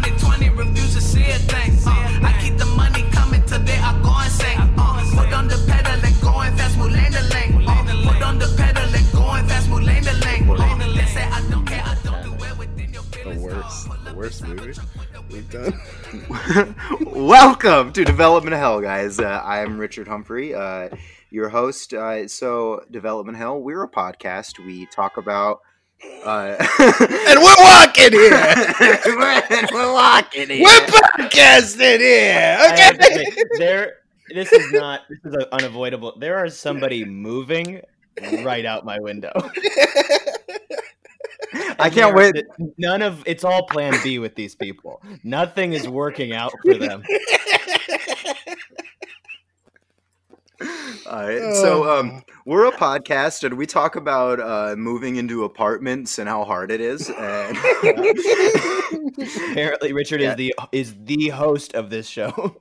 2020 refuse to see a thing. Uh, I keep the money coming today, I go insane. Uh, put on the pedal and going fast, move lane to lane. Uh, put on the pedal and going fast, move lane to lane. Uh, they say I don't care, I don't do it within your The worst, the worst movie we've done. Welcome to Development Hell, guys. Uh, I'm Richard Humphrey, uh, your host. Uh, so, Development Hell, we're a podcast. We talk about. Uh, and we're walking here. we're, we're walking here. We're podcasting here. Okay. say, there. This is not. This is unavoidable. There is somebody moving right out my window. I can't wait. None of it's all Plan B with these people. Nothing is working out for them. All right. So, um, we're a podcast, and we talk about uh, moving into apartments and how hard it is. And Apparently, Richard Yeah. is the is the host of this show.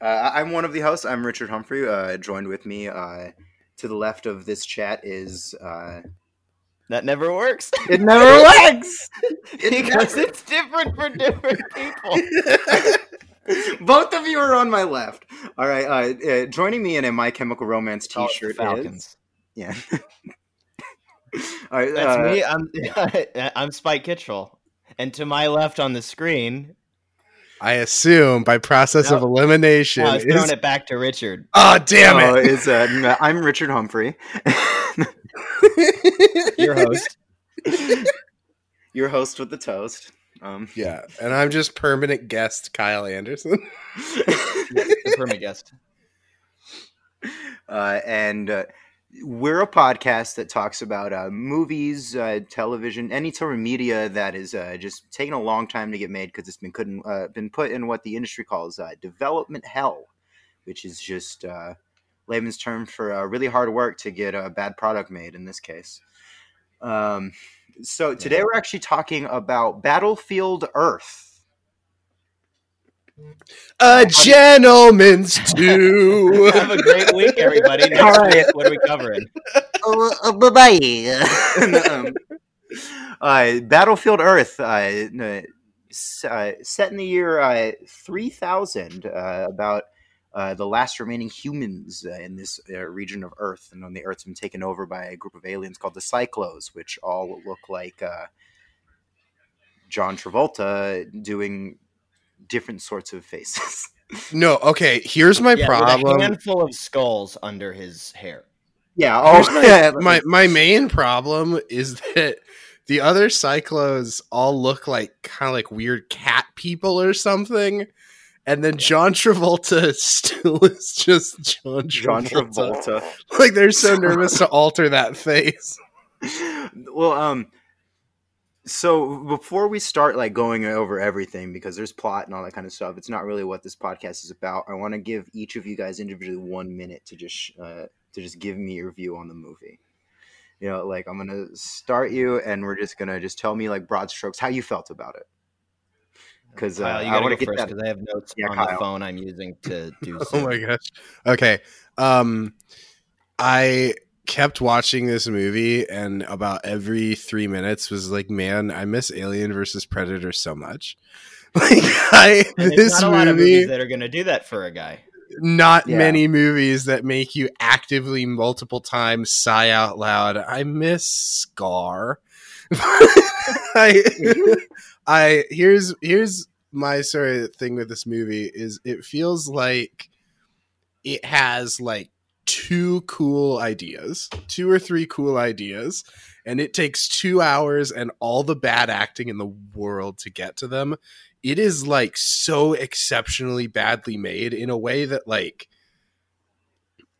Uh, I'm one of the hosts. I'm Richard Humphrey. Uh, joined with me uh, to the left of this chat is. Uh, That never works it never works. because it's different for different people. Both of you are on my left. All right. Uh, uh, joining me in a My Chemical Romance Oh, it's the T-shirt is Falcons. yeah. All right. That's uh, me. I'm I'm Spike Kitchell, and to my left on the screen, I assume by process of elimination. oh, I was is- throwing it back to Richard. oh damn oh, it! is, uh, I'm Richard Humphrey, Your host. your host with the toast. Um, yeah, and I'm just permanent guest Kyle Anderson. the permit guest. uh, and uh, we're a podcast that talks about uh, movies, uh, television, any sort of media that is uh, just taking a long time to get made because it's been couldn't, uh, been put in what the industry calls uh, development hell, which is just uh, layman's term for uh, really hard work to get a bad product made. In this case, um, so today we're actually talking about Battlefield Earth. A gentleman's two. Have a great week, everybody. Next All right. week, what are we covering? bye bye. um, uh, Battlefield Earth, uh, uh, set in the year uh, 3000, uh, about uh, the last remaining humans uh, in this uh, region of Earth. And when the Earth's been taken over by a group of aliens called the Psychlos, which all look like uh, John Travolta doing different sorts of faces. no, okay. Here's my Yeah, with a problem. handful of skulls under his hair. yeah, Here's oh, my, yeah. my my main problem is that the other psychlos all look like kind of like weird cat people or something. And then John Travolta still is just John Travolta. John Travolta. Like they're so nervous to alter that face. well um so before we start like going over everything because there's plot and all that kind of stuff it's not really what this podcast is about i want to give each of you guys individually one minute to just uh, to just give me your view on the movie you know like i'm gonna start you and we're just gonna just tell me like broad strokes how you felt about it because uh, i want to get first that because I have notes Yeah, on Kyle. the phone I'm using to do. Oh my gosh. Okay. Um I kept watching this movie and about every 3 minutes was like, "Man, I miss Alien versus Predator so much." Like I And this not a lot of movie movies that are going to do that for a guy. not Yeah. many movies that make you actively multiple times sigh out loud. I miss Scar. I, I here's here's my sort of thing with this movie is it feels like it has like two cool ideas, two or three cool ideas, and it takes two hours and all the bad acting in the world to get to them. It is like so exceptionally badly made in a way that like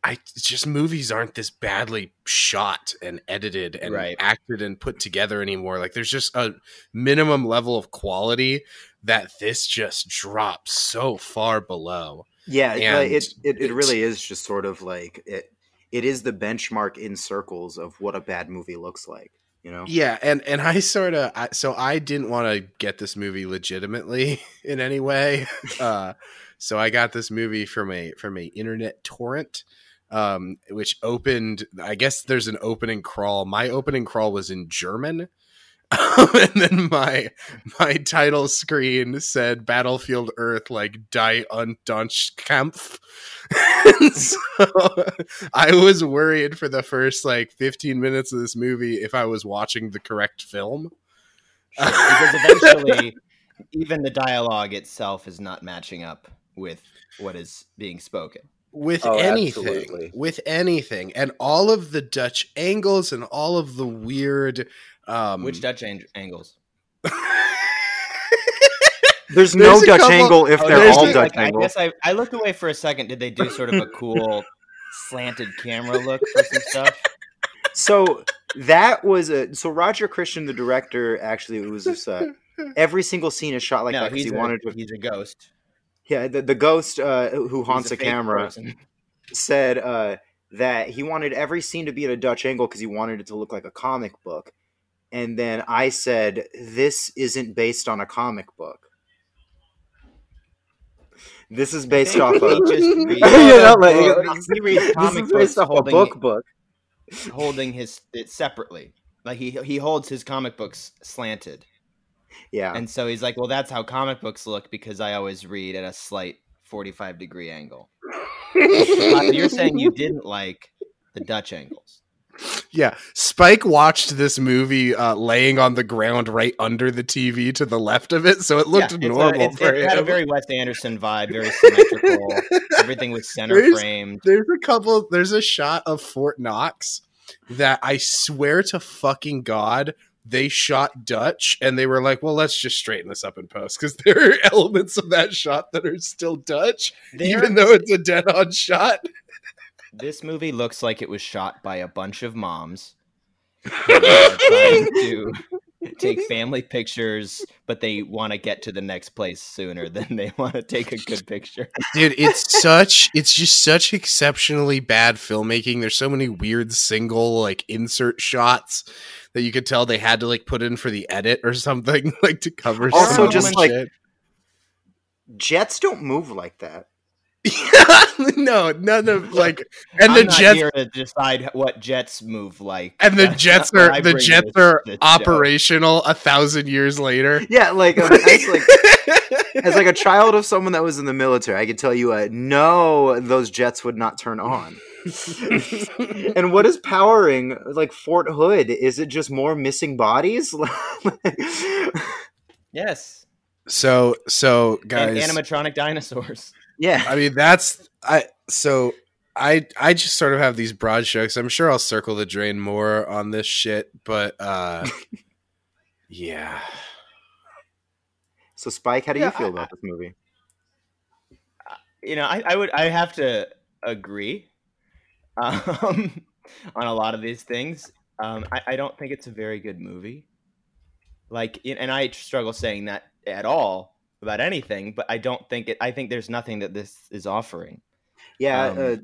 I it's just movies aren't this badly shot and edited and Right. acted and put together anymore. Like there's just a minimum level of quality that this just drops so far below. Yeah, it- And it, it it really is just sort of like it. It is the benchmark in circles of what a bad movie looks like. You know. Yeah, and and I sort of I, so I didn't want to get this movie legitimately in any way. Uh so I got this movie from a from a internet torrent um which opened I guess there's an opening crawl. My opening crawl was in German. and then my my title screen said Battlefield Earth like Die und Kampf. So I was worried for the first like 15 minutes of this movie if I was watching the correct film. Sure, because eventually, even the dialogue itself is not matching up with what is being spoken. With Oh, anything absolutely. with anything and all of the dutch angles and all of the weird um Which Dutch ang- angles? There's, There's no Dutch couple- angle if Oh, they're all they- Dutch like, I angles. guess I, I looked away for a second. Did they do sort of a cool slanted camera look for some stuff? So that was a so Roger Christian, the director, actually it was just uh, every single scene is shot like no, that because he a, wanted to. he's a ghost. Yeah, the, the ghost uh, who haunts a, fake camera person. said uh, that he wanted every scene to be at a Dutch angle because he wanted it to look like a comic book. And then I said, "This isn't based on a comic book. This is based off of." just you reads like. He reads comic books a book it- book. holding his it separately. Like he he holds his comic books slanted, Yeah, and so he's like, "Well, that's how comic books look because I always read at a slight forty-five degree angle." You're saying you didn't like the Dutch angles? yeah spike watched this movie uh laying on the ground right under the tv to the left of it so it looked Yeah, a- normal it's- for it had a very Wes Anderson vibe, very symmetrical. Everything was center There's- framed. there's a couple there's a shot of fort knox that i swear to fucking god they shot dutch and they were like well let's just straighten this up in post because there are elements of that shot that are still dutch even though it's a dead on shot. This movie looks like it was shot by a bunch of moms. who are trying to take family pictures, but they want to get to the next place sooner than they want to take a good picture. dude it's such it's just such exceptionally bad filmmaking there's so many weird single like insert shots that you could tell they had to like put in for the edit or something like to cover Also, some just, like- shit. jets don't move like that. no none of like and I'm the not jets here to decide what jets move like, and the That's jets not what I are the jets this- are this show. operational a thousand years later Yeah, like um, as like as like a child of someone that was in the military, I could tell you, uh, no, those jets would not turn on. and what is powering like Fort Hood? Is it just more missing bodies? Yes, so so and guys animatronic dinosaurs. Yeah, I mean, that's I. So I I just sort of have these broad strokes. I'm sure I'll circle the drain more on this shit, but uh, yeah. So Spike, how do Yeah, you feel I- about this movie? you know, I, I would I have to agree um, on a lot of these things. Um, I, I don't think it's a very good movie. Like, and I struggle saying that at all about anything. But I don't think it. I think there's nothing that this is offering, Yeah, Um, uh,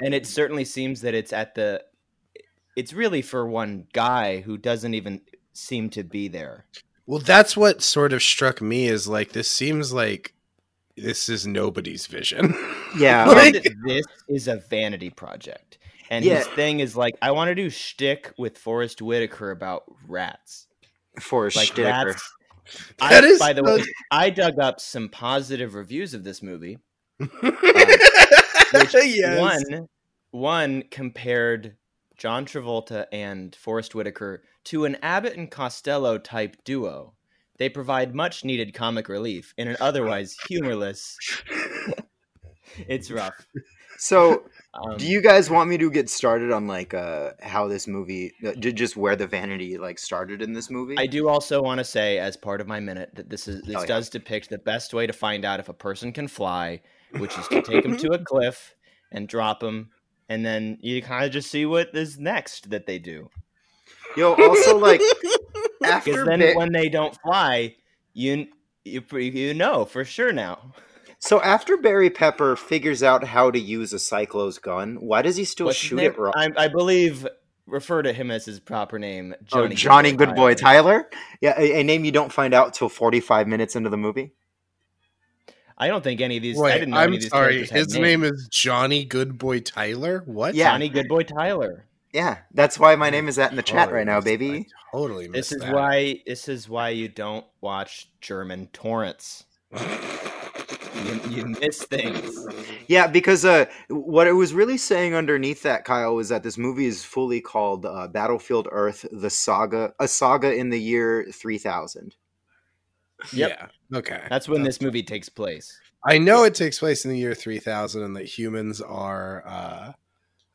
and it certainly seems that it's at the. It's really for one guy who doesn't even seem to be there. Well, that's what sort of struck me is like this seems like this is nobody's vision. yeah. Like- And this is a vanity project. And Yeah. his thing is like, I want to do shtick with Forest Whitaker about rats. for Like Sticker. rats. That I, is by the way, I dug up some positive reviews of this movie. Um, which One, one compared John Travolta and Forest Whitaker to an Abbott and Costello type duo. They provide much needed comic relief in an otherwise humorless. it's rough. So, Um, do you guys want me to get started on like uh how this movie, just where the vanity like started in this movie? I do also want to say, as part of my minute, that this is this Oh, yeah. does depict the best way to find out if a person can fly, which is to take them to a cliff and drop them, and then you kind of just see what is next that they do. Yo, also like after Because then, Ba- when they don't fly, you you you know for sure now. So after Barry Pepper figures out how to use a Psychlo's gun, why does he still What's shoot it wrong? I, I believe refer to him as his proper name, oh, Johnny. Johnny Goodboy Goodboy Tyler. Tyler. Yeah, a, a name you don't find out till forty-five minutes into the movie. I don't think any of these. I didn't know I'm of these sorry. His name is Johnny Goodboy Tyler. What? Yeah. Johnny Goodboy Tyler. Yeah, that's why my name is that in the chat right now, missed- baby. I totally This is that. why. This is why you don't watch German torrents. You, you miss things. Yeah, because uh, what it was really saying underneath that, Kyle, was that this movie is fully called uh, Battlefield Earth: The Saga, a saga in the year three thousand. Yep. Yeah. Okay. That's when this movie takes place. I know it takes place in the year 3000 and that humans are uh,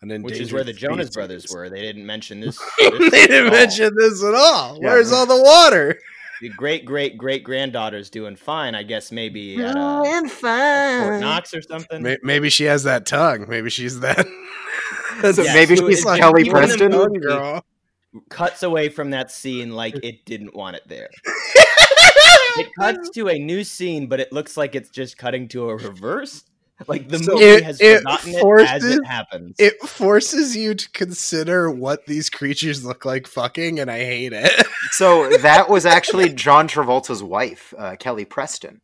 an endangered Which is where the Jonas species. Brothers were. They didn't mention this. they this at didn't mention this at all. Yeah. Where's all the water? The great great great granddaughter's doing fine. I guess maybe at uh, and Fort. Knox or something. May- Maybe she has that tongue. Maybe she's that. So Yeah, maybe so she's it's like Kelly even the Preston. movie- girl. Cuts away from that scene like it didn't want it there. It cuts to a new scene, but it looks like it's just cutting to a reverse. Like the So- movie It- has it forgotten it as forces- it happens. It forces you to consider what these creatures look like fucking, and I hate it. So that was actually John Travolta's wife, uh, Kelly Preston,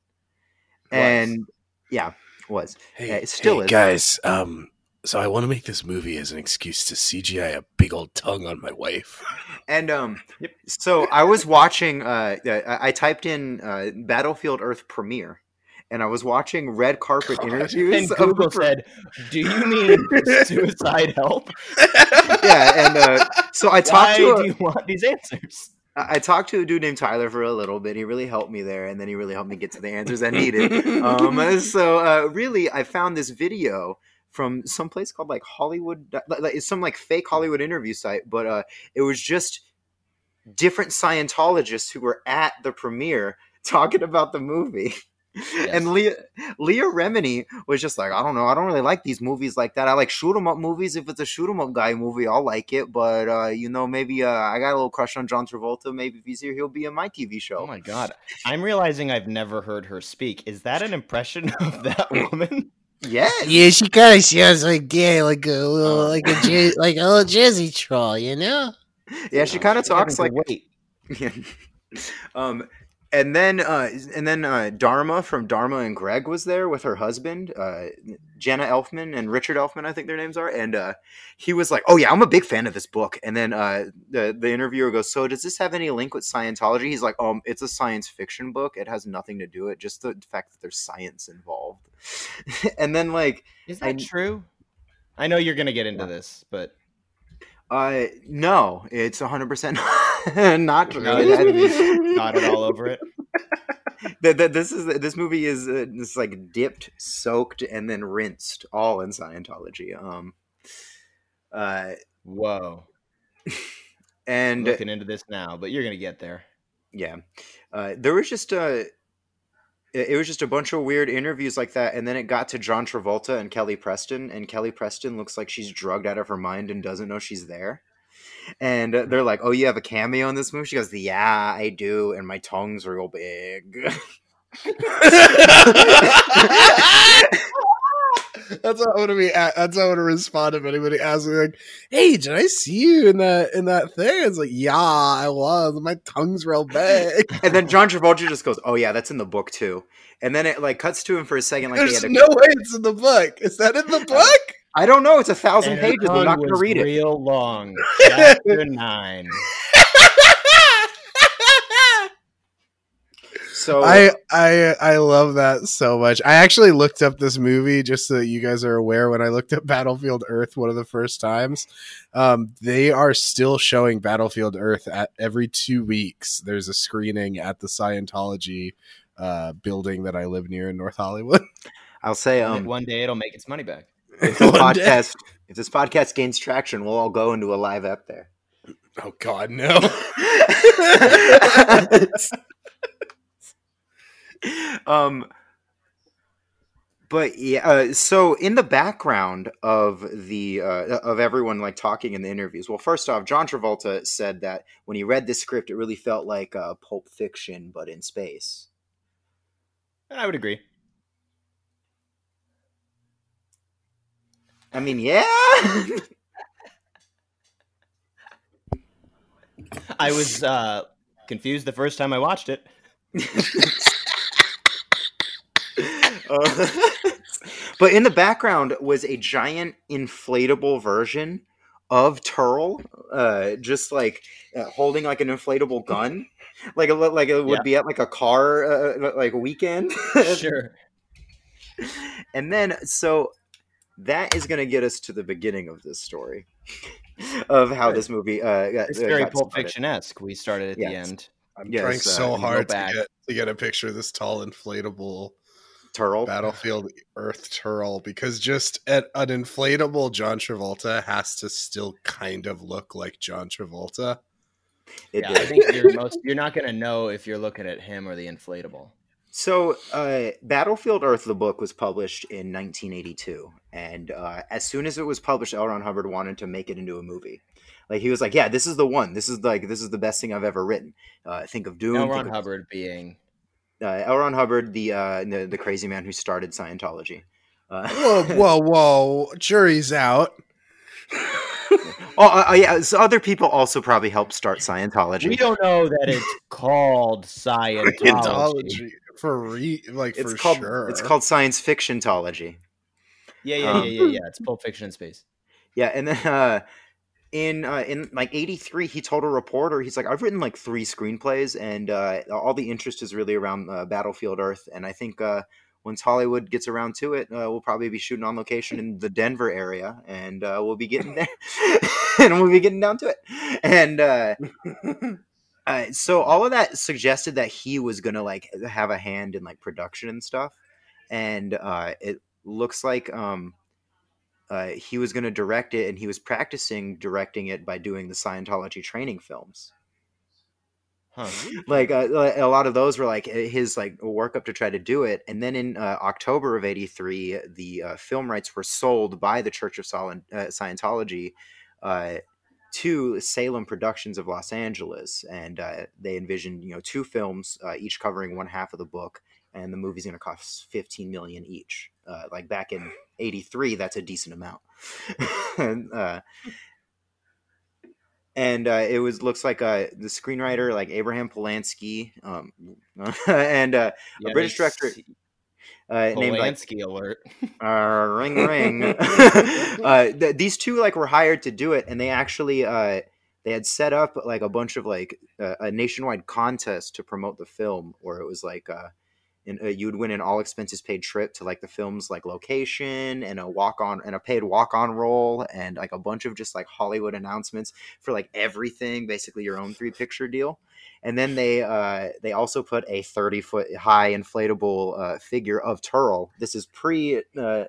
and yeah, was Hey, it still is. guys. Um, so I want to make this movie as an excuse to CGI a big old tongue on my wife. And um, Yep. so I was watching. Uh, I, I typed in uh, Battlefield Earth premiere, and I was watching red carpet God. interviews. and Google said, "Do you mean suicide help? yeah, and uh, so I Why talked to do a, you want these answers?" I talked to a dude named Tyler for a little bit. He really helped me there, and then he really helped me get to the answers I needed. um, so uh, really, I found this video from some place called like Hollywood, like like, it's some like fake Hollywood interview site, but uh, it was just different Scientologists who were at the premiere talking about the movie. And Leah Leah Remini was just like, I don't know, I don't really like these movies like that. I like shoot 'em up movies. If it's a shoot 'em up guy movie, I'll like it. But uh, you know, maybe uh, I got a little crush on John Travolta. Maybe if he's here, he'll be in my TV show. Oh my god! I'm realizing I've never heard her speak. Is that an impression of that woman? yeah, Yeah, she kind of sounds like yeah, like a little, Oh. like a Jer- like a little Jersey troll, you know. yeah. She kind of talks like wait. um and then uh and then uh dharma from dharma and greg was there with her husband uh jenna elfman and richard elfman i think their names are. And uh he was like oh yeah i'm a big fan of this book. And then uh the the interviewer goes so does this have any link with scientology? He's like um it's a science fiction book. It has nothing to do with it. Just the fact that there's science involved. And then like Is I- that true? I know you're gonna get into this, but uh no it's 100% not true No, It it's really got it all over it. the, the, this is this movie is uh, it's like dipped, soaked, and then rinsed, all in Scientology. Um, uh, Whoa! and Looking into this now, but you're gonna get there. yeah, uh, there was just a. It it was just a bunch of weird interviews like that, and then it got to John Travolta and Kelly Preston, and Kelly Preston looks like she's drugged out of her mind and doesn't know she's there. And uh, they're like, "Oh, you have a cameo in this movie?" She goes, "Yeah, I do, and my tongue's real big." That's how I want to be. At, that's how I want to respond if anybody asks me, like, "Hey, did I see you in that in that thing?" It's like, "Yeah, I was. My tongue's real big." And then John Travolta just goes, "Oh yeah, that's in the book too." And then it like cuts to him for a second, like There's no way it's in the book. Is that in the book? I don't know, it's a thousand And pages. I'm not going to was read it. Real long. Chapter nine. So I I I love that so much. I actually looked up this movie just so that you guys are aware. When I looked up Battlefield Earth one of the first times, um, they are still showing Battlefield Earth at every two weeks. There's a screening at the Scientology uh, building that I live near in North Hollywood. I'll say, um, one day it'll make its money back. If this One day. podcast if this podcast gains traction, we'll all go into a live app there. Oh God, no! um but yeah uh, so in the background of the uh, of everyone like talking in the interviews well first off john travolta said that when he read this script it really felt like uh, pulp fiction but in space I would agree. I mean yeah I was uh, confused the first time I watched it. Uh, but in the background was a giant inflatable version of Terl, uh, just like uh, holding like an inflatable gun, like a, like it would Yeah. be at like a car uh, like weekend. sure. and then so that is going to get us to the beginning of this story of how this movie uh, got, It's uh, very got Pulp started. Fiction esque. We started at the end. I'm Yes, trying uh, so you go hard to get to get a picture of this tall inflatable turtle battlefield Earth turtle because just at an inflatable John Travolta has to still kind of look like John Travolta. It yeah, did. I think you're most you're not gonna know if you're looking at him or the inflatable. So, uh, Battlefield Earth, the book, was published in 1982, and uh, as soon as it was published, L. Ron Hubbard wanted to make it into a movie. Like he was like, "Yeah, this is the one. This is like this is the best thing I've ever written." Uh, think of Doom. L. Ron of- Hubbard being uh, L. Ron Hubbard, the, uh, the the crazy man who started Scientology. Uh, Whoa, whoa, whoa! Jury's out. oh, uh, yeah. So other people also probably helped start Scientology. we don't know that it's called Scientology. Scientology for re like it's for called sure. it's called science fictionology. Yeah, yeah, Um, yeah, yeah, yeah. It's Pulp Fiction in space. Yeah, and then uh, in uh, in like '83, he told a reporter, he's like, "I've written like three screenplays, and uh, all the interest is really around uh, Battlefield Earth, and I think uh, once Hollywood gets around to it, uh, we'll probably be shooting on location in the Denver area, and uh, we'll be getting there, and we'll be getting down to it, and." Uh, uh, so all of that suggested that he was gonna like have a hand in like production and stuff, and uh, it looks like um, uh, he was going to direct it, and he was practicing directing it by doing the Scientology training films. Huh. Like uh, a lot of those were like his like work up to try to do it, and then in uh, October of '83, the uh, film rights were sold by the Church of Sol- uh, Scientology uh, to Salem Productions of Los Angeles, and uh, they envisioned you know two films, uh, each covering one half of the book, and the movie's going to cost 15 million each. Uh, like back in '83, that's a decent amount. and, uh, and uh, it was looks like uh, the screenwriter like Abraham Polonsky, um, and uh, Yeah, British director- uh, named like alert. uh, ring ring. uh, th- these two like were hired to do it, and they actually uh, they had set up like a bunch of like uh, a nationwide contest to promote the film, where it was like in, uh, you would win an all expenses paid trip to like the film's like location and a walk on and a paid walk on role and like a bunch of just like Hollywood announcements for like everything, basically your own three picture deal. And then they uh, they also put a thirty foot high inflatable uh, figure of Terl. This is pre uh,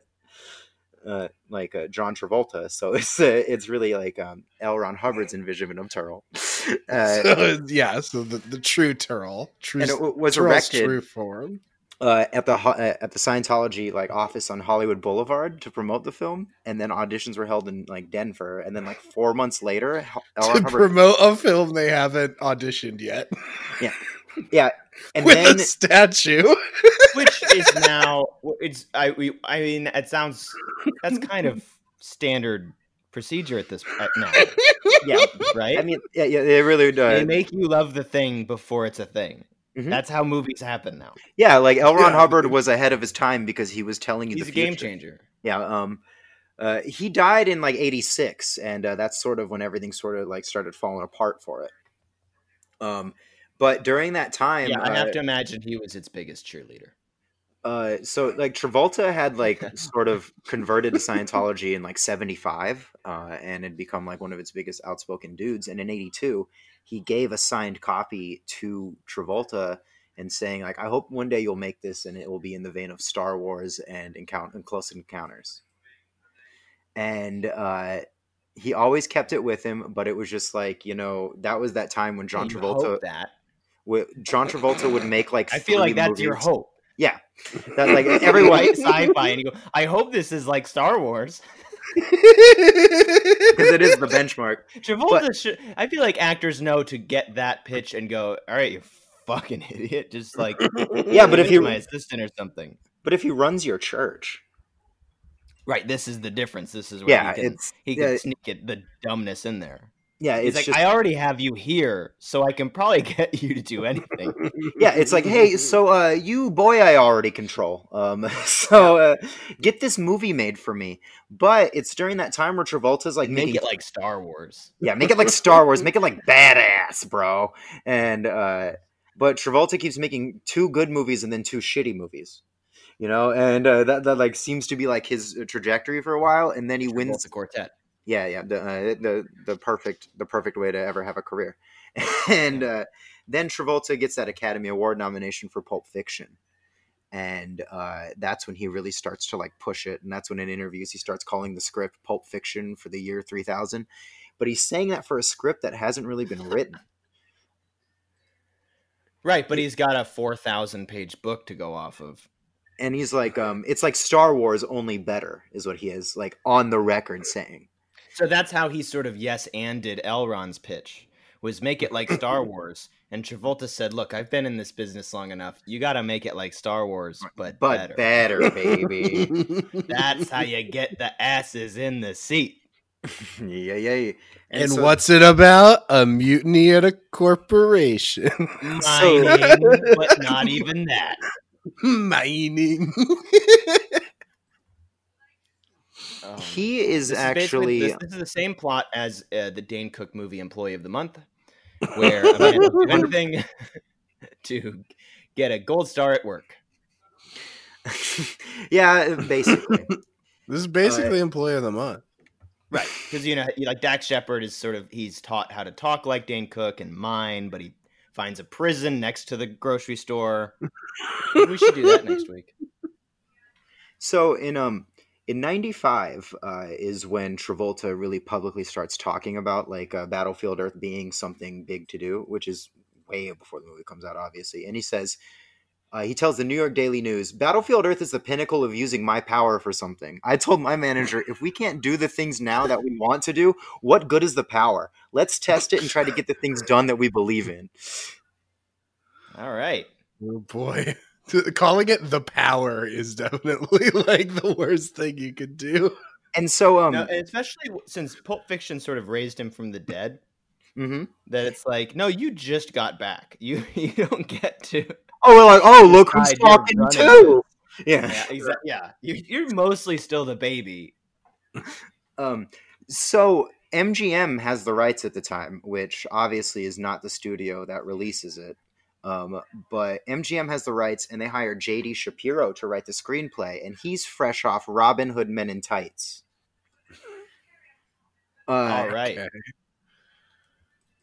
uh, like uh, John Travolta, so it's uh, it's really like um, L. Ron Hubbard's envisionment of Terl. Uh, So, yeah, so the, the true Terl, true and it w- was Terl's erected true form. uh, at the ho- uh, at the Scientology like office on Hollywood Boulevard to promote the film, and then auditions were held in like Denver, and then like four months later, H- L. To Hubbard, promote a film they haven't auditioned yet Yeah, yeah, and with then a statue. which is now it's I we, I mean it sounds that's kind of standard procedure at this at now, yeah, right? I mean, yeah, yeah, they really they uh, make you love the thing before it's a thing. Mhm. That's how movies happen now. yeah, like L. Ron Yeah. Hubbard was ahead of his time because he was telling you He's the a game changer. Yeah, um, uh, he died in like '86, and uh, that's sort of when everything sort of like started falling apart for it. Um, but during that time, Yeah, I uh, have to imagine he was its biggest cheerleader. Uh so like travolta had like sort of converted to scientology in like 75 uh and had become like one of its biggest outspoken dudes and in 82 he gave a signed copy to travolta and saying like i hope one day you'll make this and it will be in the vein of star wars and encounter and close encounters and uh he always kept it with him but it was just like you know that was that time when john travolta that john travolta would make like I feel like that's your hope. Yeah that like every Right, sci-fi, and you go. I hope this is like Star Wars. because it is the benchmark. Travolta should. I feel like actors know to get that pitch and go, "All right, you fucking idiot." Just like Yeah, but if you my assistant or something. but if he runs your church, Right, this is the difference. This is where yeah, he can, it's he can yeah, sneak it, the dumbness in there. Yeah, it's like, just I already have you here, so I can probably get you to do anything. yeah, it's like, hey, so uh, you boy, I already control. Um, so uh, get this movie made for me. But it's during that time where Travolta's like Make making, it like Star Wars. yeah, make it like Star Wars, make it like badass, bro. And uh, but Travolta keeps making two good movies and then two shitty movies. You know, and uh, that that like seems to be like his trajectory for a while, and then he wins the quartet. Yeah yeah the uh, the the perfect the perfect way to ever have a career. And uh, then travolta gets that academy award nomination for pulp fiction. And uh, that's when he really starts to like push it. And that's when in interviews he starts calling the script pulp fiction for the year 3000 but he's saying that for a script that hasn't really been written. Right, but he's got a four thousand page book to go off of. and he's like um it's like star wars only better is what he is like on the record saying So that's how he sort of yes and did L. Ron's pitch was make it like Star Wars. And Travolta said, "Look, I've been in this business long enough. You got to make it like Star Wars, but, but better. better baby That's how you get the asses in the seat." yeah yeah, yeah. And so- what's it about? A mutiny at a corporation. Mining, but not even that. Mining. Um, he is this basically- actually this, this is the same plot as uh, the Dane Cook movie Employee of the Month, where a man will do anything to get a gold star at work. yeah, basically. This is basically employee of the month. Right, because you know, like Dax Shepard is sort of he's taught how to talk like Dane Cook and mine, but he finds a prison next to the grocery store. Maybe we should do that next week. so in um in 95 uh, is when Travolta really publicly starts talking about like uh, Battlefield Earth being something big to do, which is way before the movie comes out, obviously. And he says, uh, he tells the New York Daily News, Battlefield Earth is the pinnacle of using my power for something. I told my manager, if we can't do the things now that we want to do, what good is the power? Let's test it and try to get the things done that we believe in. All right. Oh boy. Calling it the power is definitely like the worst thing you could do. And so, um, No, and especially since Pulp Fiction sort of raised him from the dead, mhm. that it's like, no, you just got back. You you don't get to. oh, we're like, oh, look who's you're talking running too. Yeah. Yeah, exactly. Yeah, you, you're mostly still the baby. Um, so MGM has the rights at the time, which obviously is not the studio that releases it. Um, but MGM has the rights, and they hire J.D. Shapiro to write the screenplay, and he's fresh off Robin Hood Men in Tights. Uh, All right.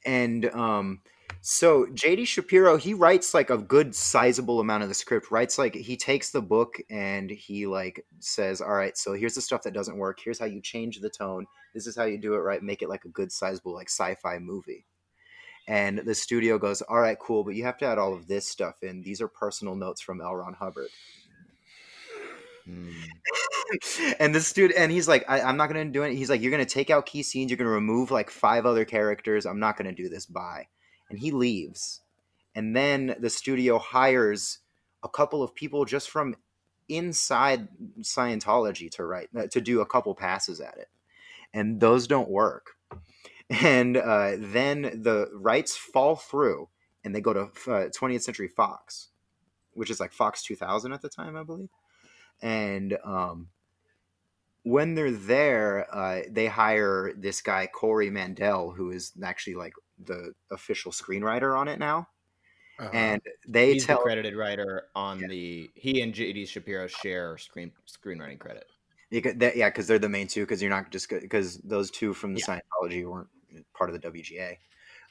And um so jd shapiro he writes like a good sizable amount of the script writes like he takes the book and he like says all right so here's the stuff that doesn't work here's how you change the tone this is how you do it right make it like a good sizable like sci-fi movie and the studio goes all right cool but you have to add all of this stuff in. These are personal notes from l. Ron hubbard. Hmm. and this dude and he's like I, i'm not gonna do it. He's like you're gonna take out key scenes you're gonna remove like five other characters. I'm not gonna do this. Bye. And he leaves. And then the studio hires a couple of people just from inside scientology to write uh, to do a couple passes at it. And those don't work and uh, then the rights fall through and they go to uh, 20th century fox which is like fox 2000 at the time i believe and um, when they're there, uh, they hire this guy Corey Mandell, who is actually like the official screenwriter on it now, Uh-huh. and they He's tell the credited writer on the. He and J.D. Shapiro share screen screenwriting credit. You could- that- yeah, because they're the main two. Because you're not just because those two from the Yeah. Scientology weren't part of the WGA.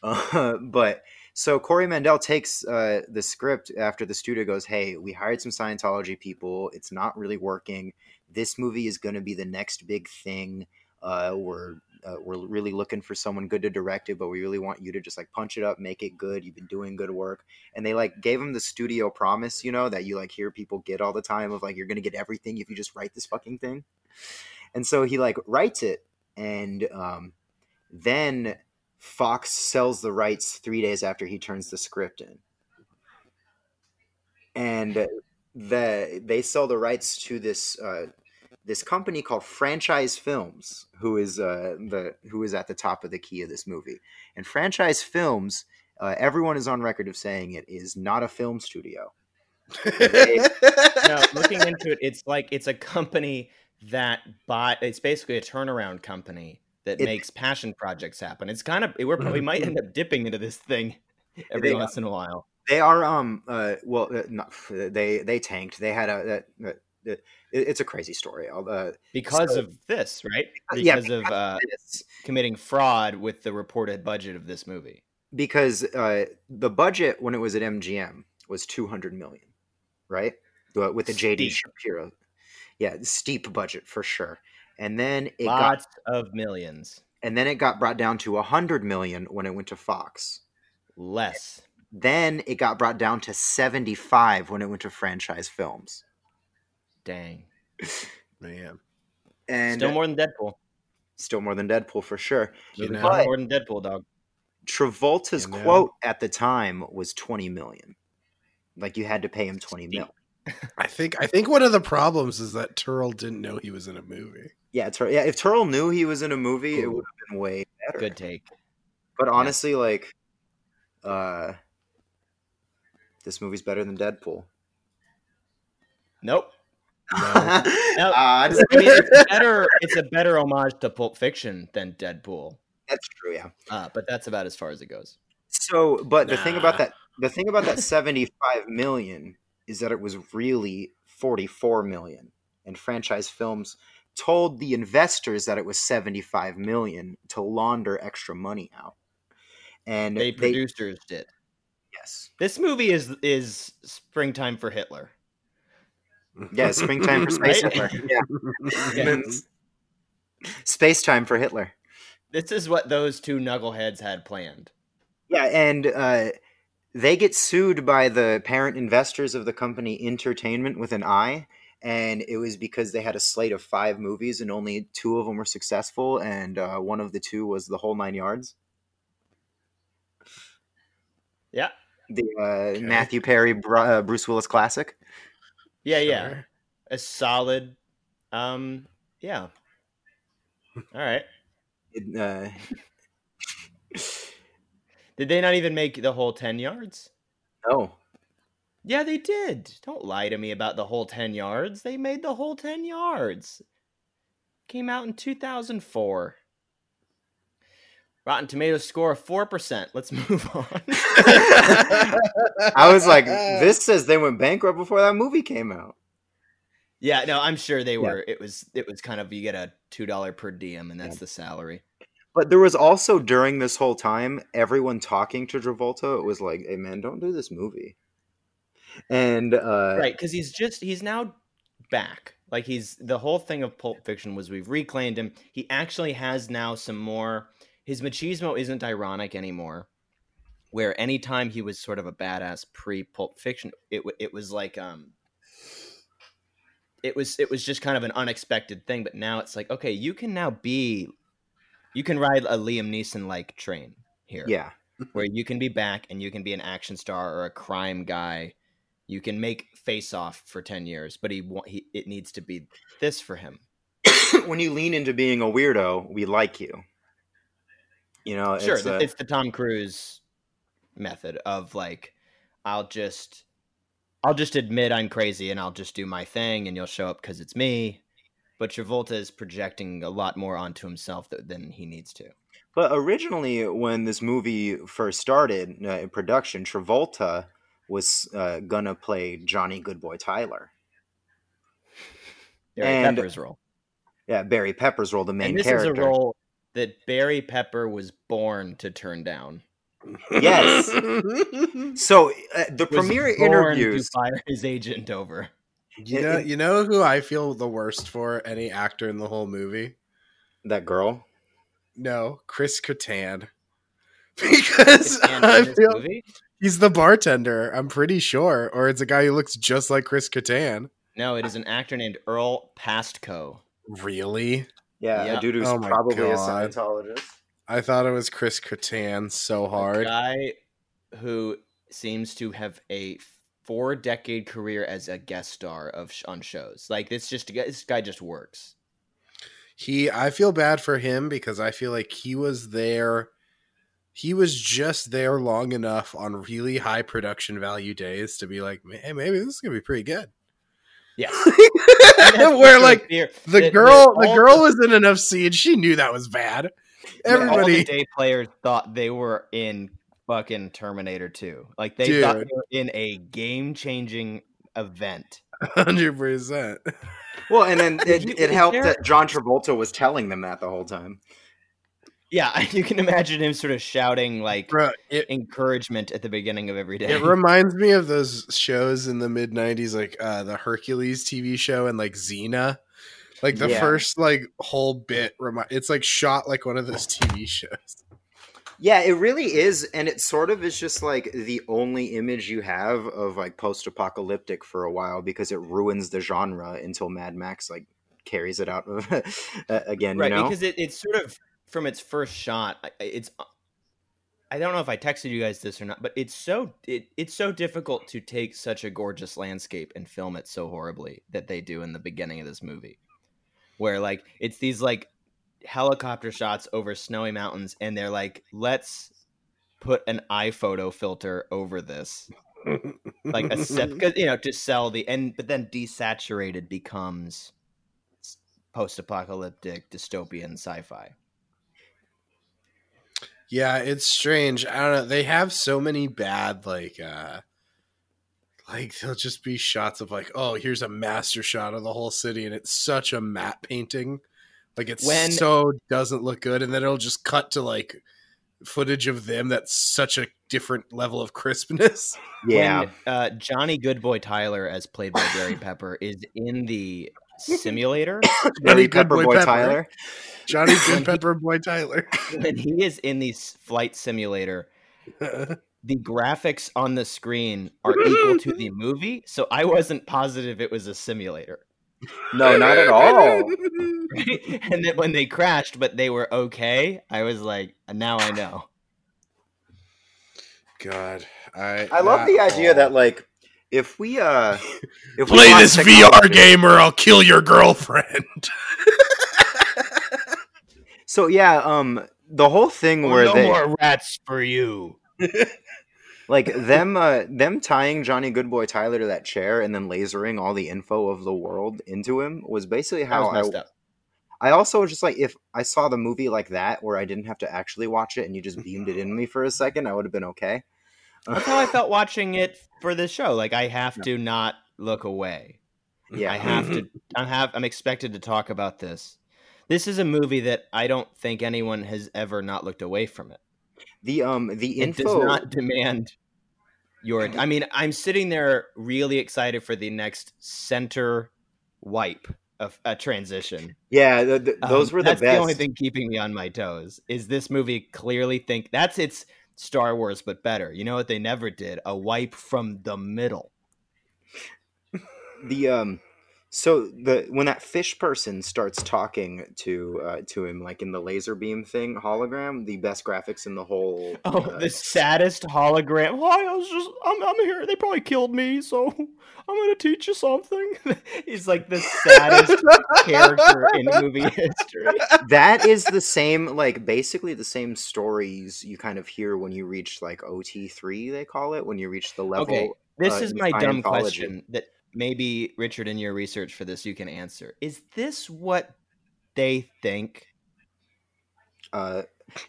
Uh, but so Corey Mandell takes uh, the script after the studio goes, "Hey, we hired some Scientology people. It's not really working. This movie is going to be the next big thing. Uh, we're uh, we're really looking for someone good to direct it, but we really want you to just like punch it up, make it good. You've been doing good work." And they like gave him the studio promise, you know, that you like hear people get all the time of like you're going to get everything if you just write this fucking thing. And so he like writes it, and um, then Fox sells the rights three days after he turns the script in, and the they sell the rights to this uh, this company called Franchise Films, who is uh, the who is at the top of the key of this movie. And Franchise Films, uh, everyone is on record of saying it is not a film studio. no, looking into it, it's like it's a company that buy. It's basically a turnaround company that It- makes passion projects happen. It's kind of we're, we might end up dipping into this thing every They- once in a while. They are um uh well uh, not, they they tanked. They had a uh, it, it's a crazy story. Uh, because So- of this, right? yeah, Because of uh, committing fraud with the reported budget of this movie. because uh, the budget when it was at MGM was 200 million, right? With the JD Steep. Shapiro. Yeah, steep budget for sure. And then it got of millions, and then it got brought down to 100 million when it went to Fox. less. Then it got brought down to 75 when it went to franchise films. Dang, Man, And still more than Deadpool. still more than Deadpool for sure. You Movie know? costs more than Deadpool, dog. Travolta's You know? quote at the time was 20 million. Like you had to pay him 20 mil. I think I think one of the problems is that Terl didn't know he was in a movie. Yeah, Tur- yeah. If Terl knew he was in a movie, it would have been way better. Good take. But honestly, like, uh, this movie's better than Deadpool. Nope. No. Uh, I mean, it's better. It's a better homage to Pulp Fiction than Deadpool, that's true. Yeah. uh, but that's about as far as it goes. So, but the thing about that, the thing about that 75 million is that it was really 44 million, and franchise films told the investors that it was 75 million to launder extra money out. And They they, producers did. yes, This movie is is springtime for Hitler. yeah, springtime for space Right? Hitler. Yeah, Yeah. space time for Hitler. This is what those two knuckleheads had planned. Yeah, and uh, they get sued by the parent investors of the company Entertainment with an I, and it was because they had a slate of five movies and only two of them were successful, and uh, one of the two was The Whole Nine Yards, Yeah, the uh, Matthew Perry Bru- uh, Bruce Willis classic. yeah, yeah. A solid. Um, yeah. All right. It, uh, Did they not even make the whole ten yards? no, Yeah, they did. Don't lie to me about the whole 10 yards. They made the whole 10 yards. Came out in 2004. Rotten Tomatoes score of 4%. Let's move on. I was like, this says they went bankrupt before that movie came out. yeah, no, I'm sure they were. It was it was kind of you get a $2 per diem and that's the salary. But there was also during this whole time, everyone talking to Travolta it was like, "Hey man, don't do this movie." And uh, Right, cuz he's just he's now back. Like he's the whole thing of Pulp Fiction was we've reclaimed him. He actually has now some more his machismo isn't ironic anymore. Where anytime he was sort of a badass pre Pulp Fiction, it it was like um it was it was just kind of an unexpected thing, but now it's like okay, you can now be you can ride a Liam Neeson like train here yeah, where you can be back and you can be an action star or a crime guy. You can make Face Off for ten years, but he, he it needs to be this for him. when you lean into being a weirdo, we like you. You know, sure, it's, th- uh, it's the Tom Cruise method of like, I'll just, I'll just admit I'm crazy and I'll just do my thing, and you'll show up because it's me. But Travolta is projecting a lot more onto himself th- than he needs to. But originally, when this movie first started uh, in production, Travolta was uh, gonna play Johnny Goodboy Tyler. Barry And- Pepper's role, Yeah, Barry Pepper's role, the main and this character. is a role that Barry Pepper was born to turn down. Yes. So uh, the was premiere born interviews. to fire his agent over. You know, you know who I feel the worst for? Any actor in the whole movie? That girl. No, Chris Kattan. Because And I feel movie? He's the bartender. I'm pretty sure, or it's a guy who looks just like Chris Kattan. No, it is an actor named Earl Pastko. Really? Yeah, Yeah. a dude who's Oh my probably a God. Scientologist. I thought it was Chris Kattan so A hard. guy who seems to have a four decade career as a guest star of sh- on shows. Like this just this guy just works. He I feel bad for him because I feel like he was there he was just there long enough on really high production value days to be like, hey, maybe this is gonna be pretty good. Yeah. Where like Fear- the girl, that the girl was in enough scenes. She knew that was bad. all the Everybody, day players thought they were in fucking Terminator 2. Like they thought they were in a game changing event. hundred percent. Well, and then it, You- it is helped that John Travolta was telling them that the whole time. Yeah, you can imagine him sort of shouting like Bro, it encouragement at the beginning of every day. it reminds me of those shows in the mid '90s, like uh, the Hercules TV show and like Xena. Like the Yeah. first like whole bit, remi- it's like shot like one of those TV shows. Yeah, it really is, and it sort of is just like the only image you have of like post-apocalyptic for a while because it ruins the genre until Mad Max like carries it out again. right you know, because it, it's sort of from its first shot it's i don't know if i texted you guys this or not but it's so it, it's so difficult to take such a gorgeous landscape and film it so horribly that they do in the beginning of this movie. Where like it's these like helicopter shots over snowy mountains and they're like let's put an iPhoto filter over this. Like a sep because you know to sell the and but then desaturated becomes post-apocalyptic dystopian sci-fi Yeah, it's strange. I don't know. They have so many bad like uh like they'll just be shots of like, oh, here's a master shot of the whole city and it's such a matte painting. Like it's When- so doesn't look good and then it'll just cut to like footage of them that's such a different level of crispness. yeah, when, uh, Johnny Goodboy Tyler, as played by Barry Pepper, is in the simulator. Johnny Good Boy Pepperboy Pepper. Tyler. Johnny Good Pepper Boy Tyler. when he is in the flight simulator, the graphics on the screen are equal to the movie. So I wasn't positive it was a simulator. No, not at all. and then when they crashed, but they were okay, I was like, now I know. God, I I love the idea that like if we uh if play want this VR game or I'll kill your girlfriend. So yeah, um, the whole thing where they more rats for you. like them uh them tying Johnny Goodboy Tyler to that chair and then lasering all the info of the world into him was basically how was I up. I also was just like if I saw the movie like that where I didn't have to actually watch it and you just beamed it in me for a second, I would have been okay. That's how I felt watching it for this show. Like I have to not look away. Yeah. I have to. I have. I'm expected to talk about this. This is a movie that I don't think anyone has ever not looked away from it. The um the It does info not demand your. I mean, I'm sitting there really excited for the next center wipe of a transition. Yeah, the, the- those Um, were the that's best. the only thing keeping me on my toes. Is this movie clearly think that's its Star Wars, but better? You know what they never did? A wipe from the middle. the um so the when that fish person starts talking to uh, to him like in the laser beam thing hologram the best graphics in the whole Oh, uh, the saddest hologram. Hi, I was just, I'm, I'm here. They probably killed me, so I'm gonna teach you something. He's like the saddest character in movie history. that is the same like basically the same stories you kind of hear when you reach like ot3 they call it when you reach the level Okay, this uh, is my dumb question that maybe Richard, in your research for this, you can answer. Is this what they think? uh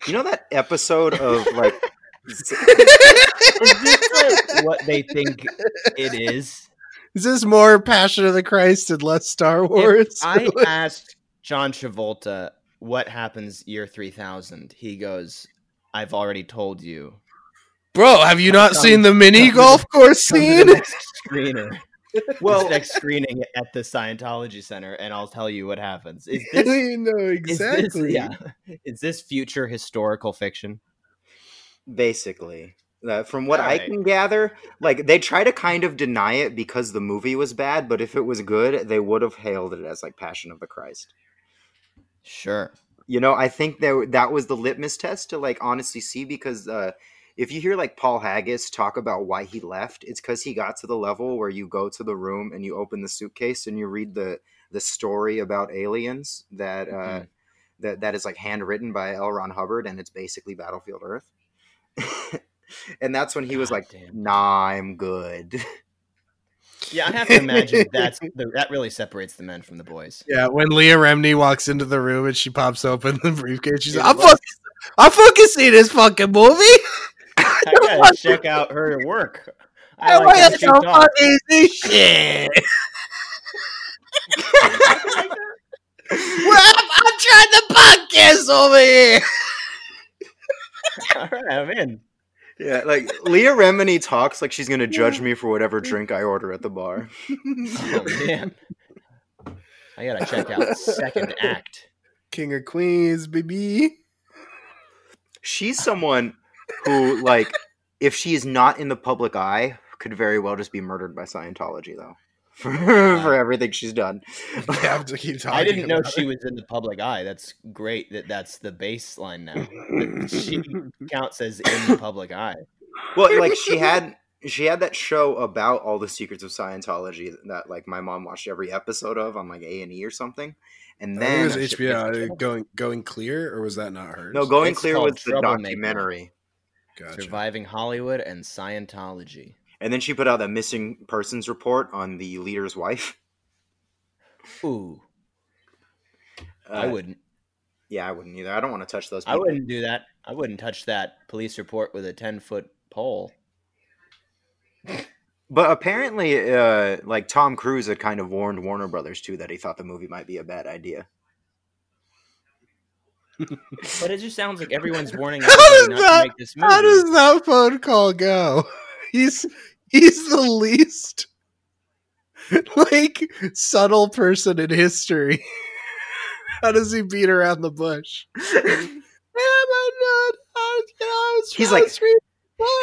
you know that episode of like Is this like what they think it is? Is this more Passion of the Christ and less Star Wars? I asked John Travolta what happens year 3000. He goes, I've already told you. Bro, have you not Come- seen the mini golf course Come to the scene? screener. Well This next screening at the Scientology Center, and I'll tell you what happens. Is this, you know is exactly. this yeah? Is this future historical fiction? basically uh, from what i Alright. can gather like they try to kind of deny it because the movie was bad but if it was good they would have hailed it as like passion of the christ Sure. you know i think that that was the litmus test to like honestly see because uh if you hear like Paul Haggis talk about why he left, it's because he got to the level where you go to the room and you open the suitcase and you read the the story about aliens that uh, Mhm. that that is like handwritten by L. Ron Hubbard, and it's basically Battlefield Earth. and that's when he was like, damn. "Nah, I'm good." Yeah, I have to imagine that's the, that really separates the men from the boys. Yeah, when Leah Remini walks into the room and she pops open the briefcase, she's Dude, like, "I'm fucking, I fucking see this fucking movie. I gotta check out her work. I I like how like she to talks. fucking see shit. well, I'm, I'm trying the podcast over here. All right, I'm in. yeah, like Leah Remini talks like she's gonna judge me for whatever drink I order at the bar. Oh man, I gotta check out second act. King of Queens, baby. She's someone who, like, if she is not in the public eye, could very well just be murdered by Scientology, though, for, for everything she's done. We have to keep talking. I didn't know she it. was in the public eye. That's great. That that's the baseline now. She counts as in the public eye. well, like she had she had that show about all the secrets of Scientology that like my mom watched every episode of on like A and E or something, and I then think it was HBO going going clear, or was that not hers? no, Going It's Clear was the Troublemaker. documentary, Gotcha. Surviving Hollywood and Scientology. and then she put out that missing persons report on the leader's wife. Ooh, I Uh, wouldn't. Yeah, I wouldn't either. I don't want to touch those. I wouldn't do that. I wouldn't touch that police report with a ten foot pole. But apparently, uh, like Tom Cruise had kind of warned Warner Brothers too that he thought the movie might be a bad idea. But it just sounds like everyone's warning How does not that- to make this movie. How does that phone call go? He's he's the least like subtle person in history. How does he beat around the bush? Yeah, but no, I, you know, He's like, to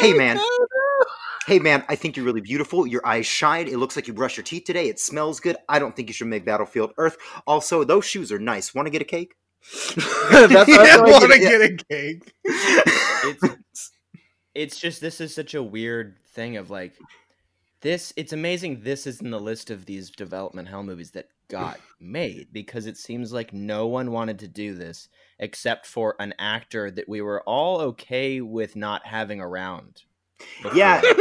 "Hey, man." I don't know." hey man, I think you're really beautiful. Your eyes shine. It looks like you brushed your teeth today. It smells good. I don't think you should make Battlefield Earth. Also, those shoes are nice. Want to get a cake? that's, that's yeah, how want to get get a cake. it's it's just this is such a weird thing of like this it's amazing this is in the list of these development hell movies that got made because it seems like no one wanted to do this except for an actor that we were all okay with not having around Yeah.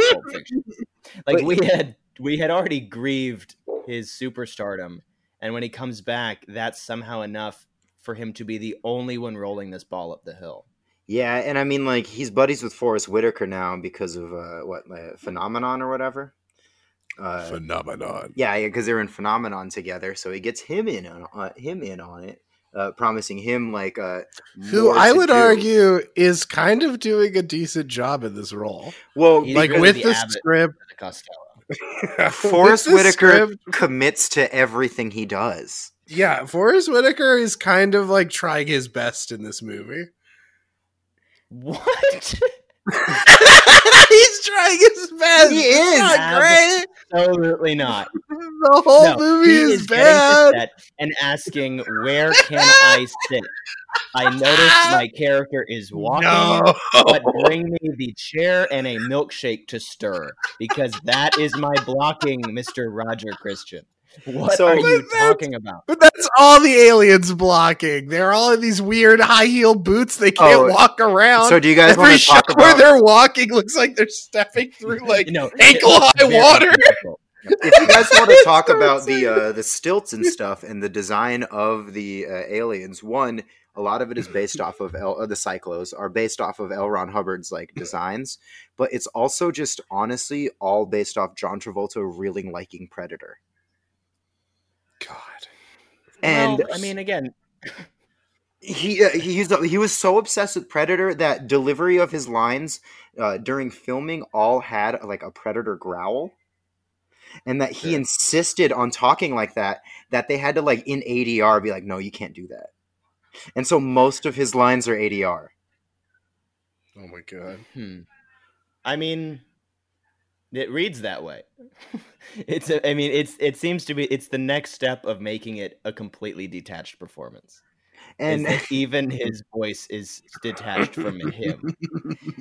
Like But- we had we had already grieved his superstardom and when he comes back that's somehow enough for him to be the only one rolling this ball up the hill yeah, and I mean, like he's buddies with Forest Whitaker now because of uh, what uh, Phenomenon or whatever. Uh, Phenomenon. Yeah, yeah, because they're in Phenomenon together, so he gets him in on uh, him in on it, uh, promising him like uh, Who I would do. argue is kind of doing a decent job in this role. Well, He's like with the the script, the Costello. Forest Whitaker script- commits to everything he does. Yeah, Forest Whitaker is kind of like trying his best in this movie. What? He's trying his best. He is. not great. Absolutely not. The whole No, movie is, getting bad. and asking, "Where can I sit?" I noticed my character is walking, No. but bring me the chair and a milkshake to stir because that is my blocking, Mister Roger Christian. What So- are you talking about? But that's all the aliens blocking. They're all in these weird high heel boots. They can't Oh, walk around. So, do you guys Every want to talk where they're walking looks like they're stepping through like You know, ankle high water. If you guys want to talk about the uh, the stilts and stuff and the design of the uh, aliens, one, a lot of it is based off of L, uh, the Psychlos are based off of L. Ron Hubbard's like designs, but it's also just honestly all based off John Travolta really liking Predator. God. And well, I mean, again, he uh, he used, he was so obsessed with Predator that delivery of his lines uh, during filming all had like a Predator growl, and that he Sure. insisted on talking like that. That they had to like in ADR be like, no, you can't do that. And so most of his lines are ADR. Oh my god. Hmm. I mean, it reads that way. it's. A, I mean, it's. It seems to be. It's the next step of making it a completely detached performance. and even his voice is detached from him.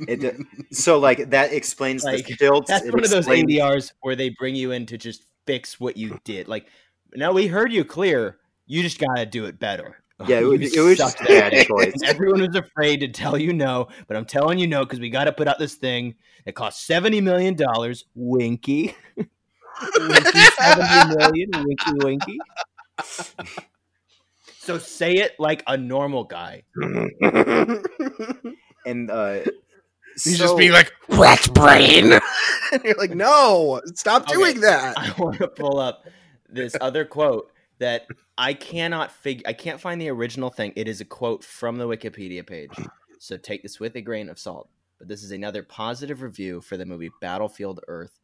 it, so like that explains Like, the stilts. That's one of those ADRs where they bring you in to just fix what you did. Like, now we heard you clear. You just gotta do it better. Yeah, it, was- it was just bad choice. Everyone was afraid to tell you no, but I'm telling you no because we got to put out this thing that costs seventy million dollars. Winky, winky, seventy million. Winky, winky. So say it like a normal guy. and uh, He's so- just being like, rat brain. and you're like, no, stop Okay. doing that. I want to pull up this other quote that I cannot figure. I can't find the original thing. It is a quote from the Wikipedia page, so take this with a grain of salt. But this is another positive review for the movie Battlefield Earth,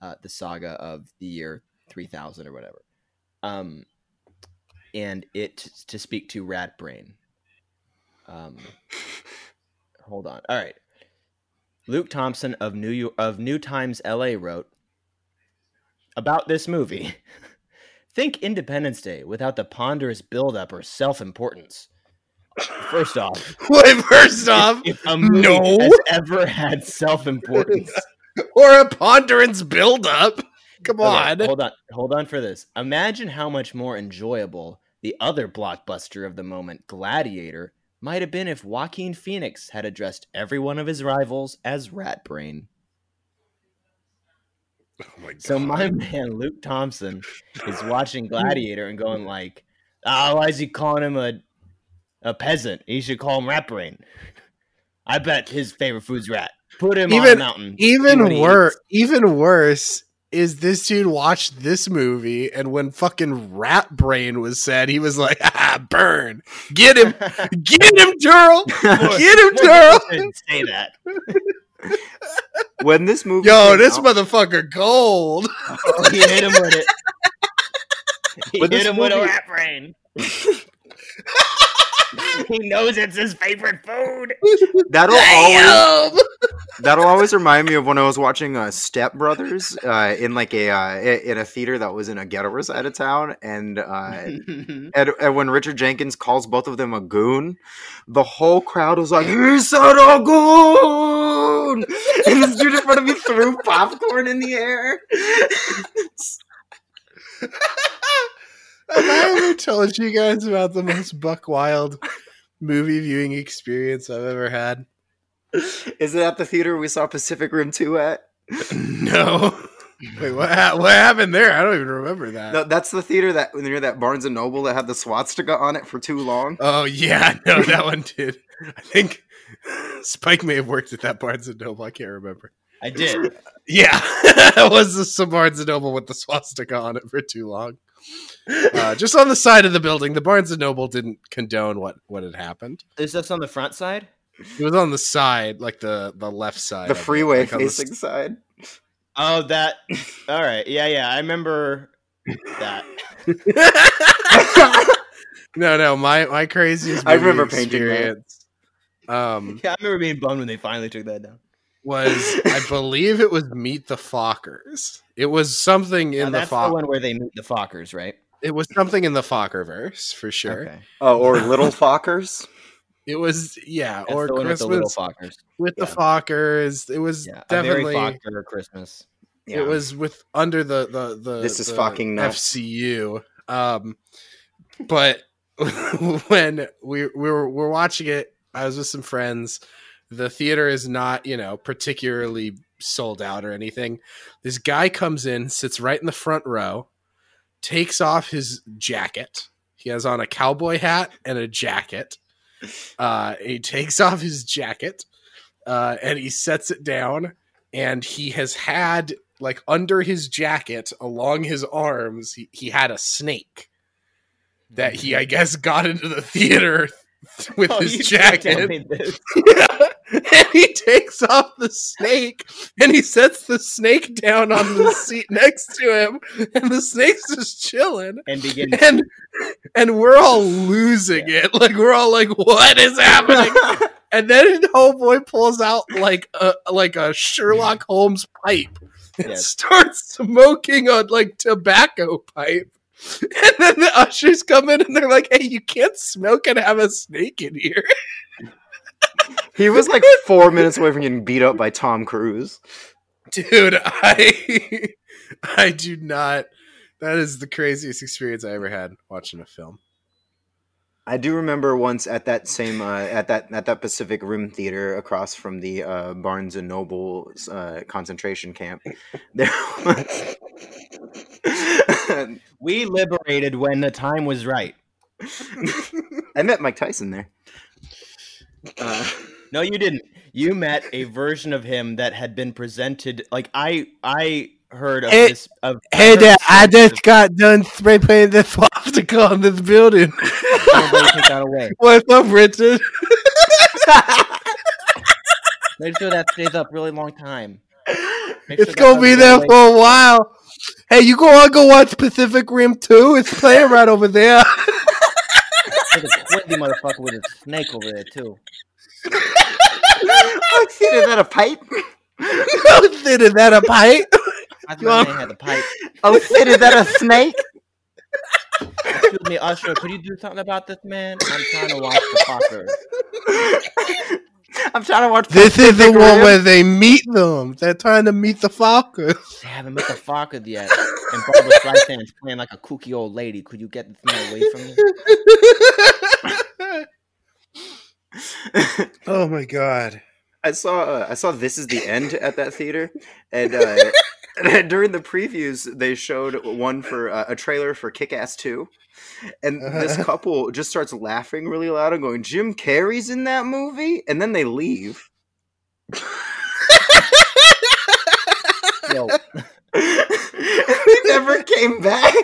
uh, the saga of the year three thousand or whatever. Um, and it to speak to Rat Brain. Um, hold on. All right. Luke Thompson of New York, of New Times LA wrote about this movie. Think Independence Day without the ponderous buildup or self-importance. First off, Wait, first off, if a movie no. has ever had self-importance, or a ponderance buildup. Come Okay, on. hold on, hold on for this. Imagine how much more enjoyable the other blockbuster of the moment, Gladiator, might have been if Joaquin Phoenix had addressed every one of his rivals as Rat Brain. Oh my So my man Luke Thompson is watching Gladiator and going like, "Ah, why is he calling him a a peasant? He should call him Rat Brain." I bet his favorite food's rat. Put him on a Even- mountain. even worse, even worse is this dude watched this movie and when fucking rat brain was said, he was like, ah, burn, get him, get him, Terl, get him, More Terl. people shouldn't say that. when this movie, Yo, this out- motherfucker gold. Oh, he hit him with it. He With hit this him with a rat brain. he knows it's his favorite food. that'll always that'll always remind me of when I was watching uh, Step Brothers uh, in like a uh, in a theater that was in a ghetto side of town, and uh, and, and when Richard Jenkins calls both of them a goon, the whole crowd was like, "He said a goon!" And this dude in front of me threw popcorn in the air. Have I ever told you guys about the most buck wild movie viewing experience I've ever had? Is it at the theater we saw Pacific Rim two at? No. Wait, what? ha- What happened there? I don't even remember that. No, that's the theater that near that Barnes and Noble that had the swastika on it for too long. Oh yeah, no, that one did. I think Spike may have worked at that Barnes and Noble. I can't remember. I did. Yeah, it was the some Barnes and Noble with the swastika on it for too long. Uh, just on the side of the building. The Barnes and Noble didn't condone what what had happened. Is this on the front side? It was on the side, like the the left side, The of it, freeway like on the facing side. Oh, that. All right. Yeah, yeah. I remember that. no, no, my my craziest. I remember painting that. experience, Um, Yeah, I remember being bummed when they finally took that down. Was I believe it was Meet the Fockers. It was something in Now, the that's the one where they meet the Fockers, right? It was something in the Fockerverse for sure. Okay. Oh, or Little Fockers. It was yeah, That's or the one with Christmas the little Fockers. with the Fockers. It was Yeah, a very definitely Focker Christmas. Yeah. it was with under the the the This is the fucking nuts. FCU. Um, but when we we were we're watching it, I was with some friends. The theater is not you know particularly sold out or anything. This guy comes in, sits right in the front row, takes off his jacket. He has on a cowboy hat and a jacket. Uh, he takes off his jacket uh, and he sets it down. And he has had like under his jacket, along his arms, he, he had a snake that he, I guess, got into the theater with Oh, his you did tell jacket. and he takes off the snake and he sets the snake down on the seat next to him, and the snake's just chilling. And begin. And and we're all losing it. Like we're all like, what is happening? And then the homeboy pulls out like a like a Sherlock Holmes pipe and Yes. starts smoking a like tobacco pipe. And then the ushers come in and they're like, "Hey, you can't smoke and have a snake in here." He was like four minutes away from getting beat up by Tom Cruise. Dude, I I do not. That is the craziest experience I ever had watching a film. I do remember once at that same uh, at that at that Pacific Rim theater across from the uh, Barnes and Noble uh, concentration camp. There was We liberated when the time was right. I met Mike Tyson there. No, you didn't. You met a version of him that had been presented. Like I, I heard of Hey- this. Of Hey there, I just got done spray painting this swastika on this building. of-. What's up, Richard? Make sure that stays up really long time. Make It's sure gonna be there for a while. Hey, you go on go watch Pacific Rim 2? It's playing right over there. There's a crazy motherfucker with a snake over there too. I is that a pipe? Sid, is that a pipe? I thought they had the pipe. Oh, Sid, is that a snake? Excuse me, Usher. Could you do something about this man? I'm trying to watch the fucker. I'm trying to watch. This is the Pacific one where they meet them. They're trying to meet the Falcons. They haven't met the fucker yet. And Barbra Streisand's playing like a kooky old lady. Could you get this man away from me? Oh my god. I saw uh, I saw This Is the End at that theater, and uh, during the previews they showed one for uh, a trailer for Kick Ass Two, and this couple just starts laughing really loud and going, "Jim Carrey's in that movie," and then they leave. Yo, they never came back.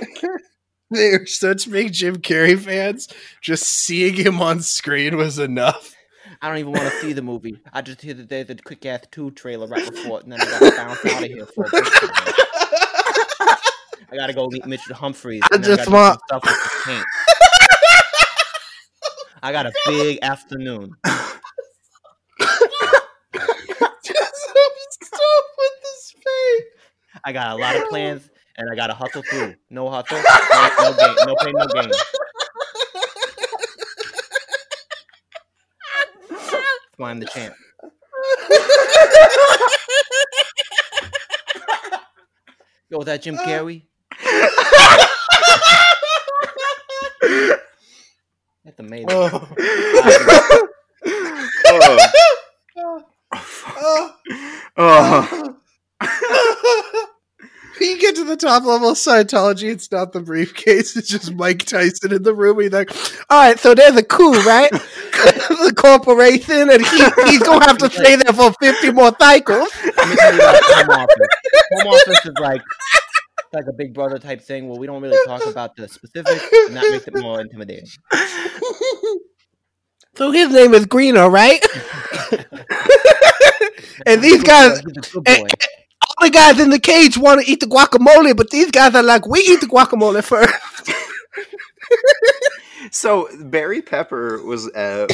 They were such big Jim Carrey fans. Just seeing him on screen was enough. I don't even want to see the movie. I just hear that there's a quick ass two trailer right before it, and then I gotta bounce out of here for a bit. I gotta go meet Mitchell Humphreys. I just do want- stuff with the paint. I got a big afternoon. Stop with this face. I got a lot of plans, and I gotta hustle through. No hustle, no, no gain, no pain, no gain. That's why I'm the champ. Yo, that Jim Carrey? That's amazing. Oh. oh. oh. oh. get to the top level of Scientology, it's not the briefcase, it's just Mike Tyson in the room. He's like, All right, so there's a coup, right? the corporation, and he, he's gonna have to stay there for 50 more cycles. Let me tell you about home office. Home office is like like a big brother type thing where we don't really talk about the specifics, and that makes it more intimidating. So his name is Greener, right? and these guys, He's a good and- the guys in the cage want to eat the guacamole, but these guys are like, we eat the guacamole first. So Barry Pepper was uh,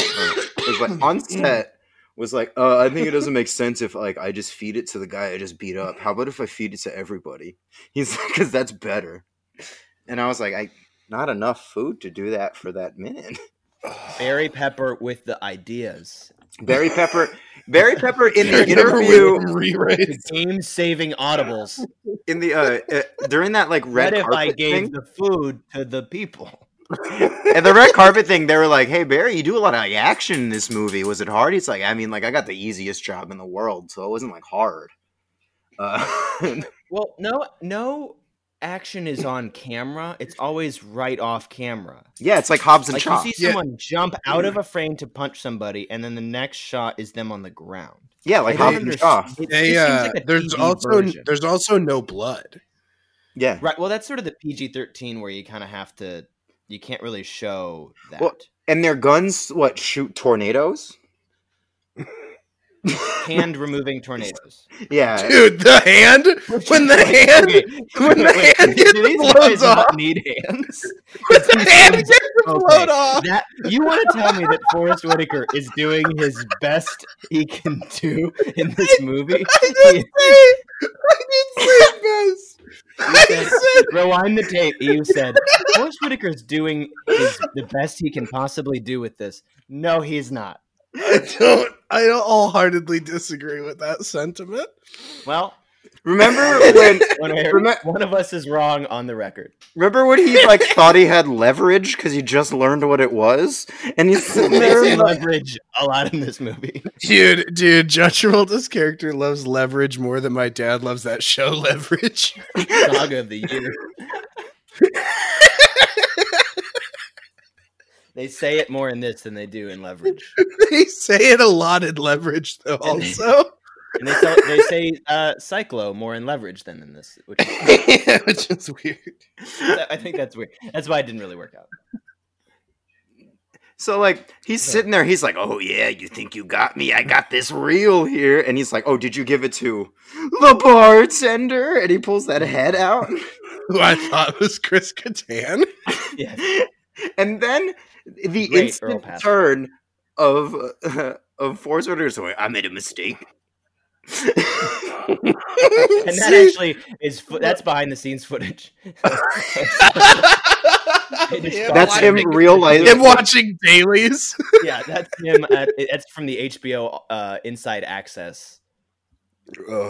was like on set was like, uh, I think it doesn't make sense if like I just feed it to the guy I just beat up. How about if I feed it to everybody? He's like, because that's better. And I was like, I not enough food to do that for that man. Barry Pepper with the ideas. Barry Pepper, Barry Pepper in the interview win. Game saving audibles. in the uh, uh during that like red What if I gave thing. the food to the people? and the red carpet thing, they were like, "Hey Barry, you do a lot of like, action in this movie. Was it hard?" He's like, "I mean, like I got the easiest job in the world, so it wasn't like hard." Uh, Well, no, no action is on camera. It's always right off camera. yeah, it's like Hobbs and Like Shaw. you see Yeah. someone jump out of a frame to punch somebody, and then the next shot is them on the ground. yeah, like Hobbs and Shaw. They, uh, like there's TV also version. there's also no blood. Yeah, right. Well, that's sort of the PG thirteen where you kind of have to. You can't really show that. Well, and their guns what shoot tornadoes? Hand removing tornadoes. Yeah, Dude, the hand when the hand Okay, when the wait, hand do gets these blows guys not off. need hands? when the hand gets Okay, blown off. That you want to tell me that Forest Whitaker is doing his best he can do in this movie? I didn't say I didn't say best. You said, rewind the tape. You said Forest Whitaker's doing his, the best he can possibly do with this. No, he's not. I don't. I don't wholeheartedly disagree with that sentiment. Well, Remember when? one, of- Remem- one of us is wrong on the record. Remember when he like thought he had leverage because he just learned what it was, and he's sitting there leverage a lot in this movie. Dude, dude, John Travolta's character loves leverage more than my dad loves that show Leverage. Saga of the year. They say it more in this than they do in leverage. they say it a lot in Leverage, though. And- Also, And they, tell, they say uh, Psychlo more in leverage than in this, which is, which is weird. I think that's weird. That's why it didn't really work out. So like he's sitting there, he's like, "Oh yeah, you think you got me? I got this reel here." And he's like, "Oh, did you give it to the bartender?" And he pulls that head out, Who I thought was Chris Kattan. Yeah. and then the Great instant turn of uh, of Forest Whitaker's going, "I made a mistake." And that actually is fo- that's behind the scenes footage. That's him watching- real life. Him watching dailies. yeah, that's him. At, that's from the HBO uh, Inside Access.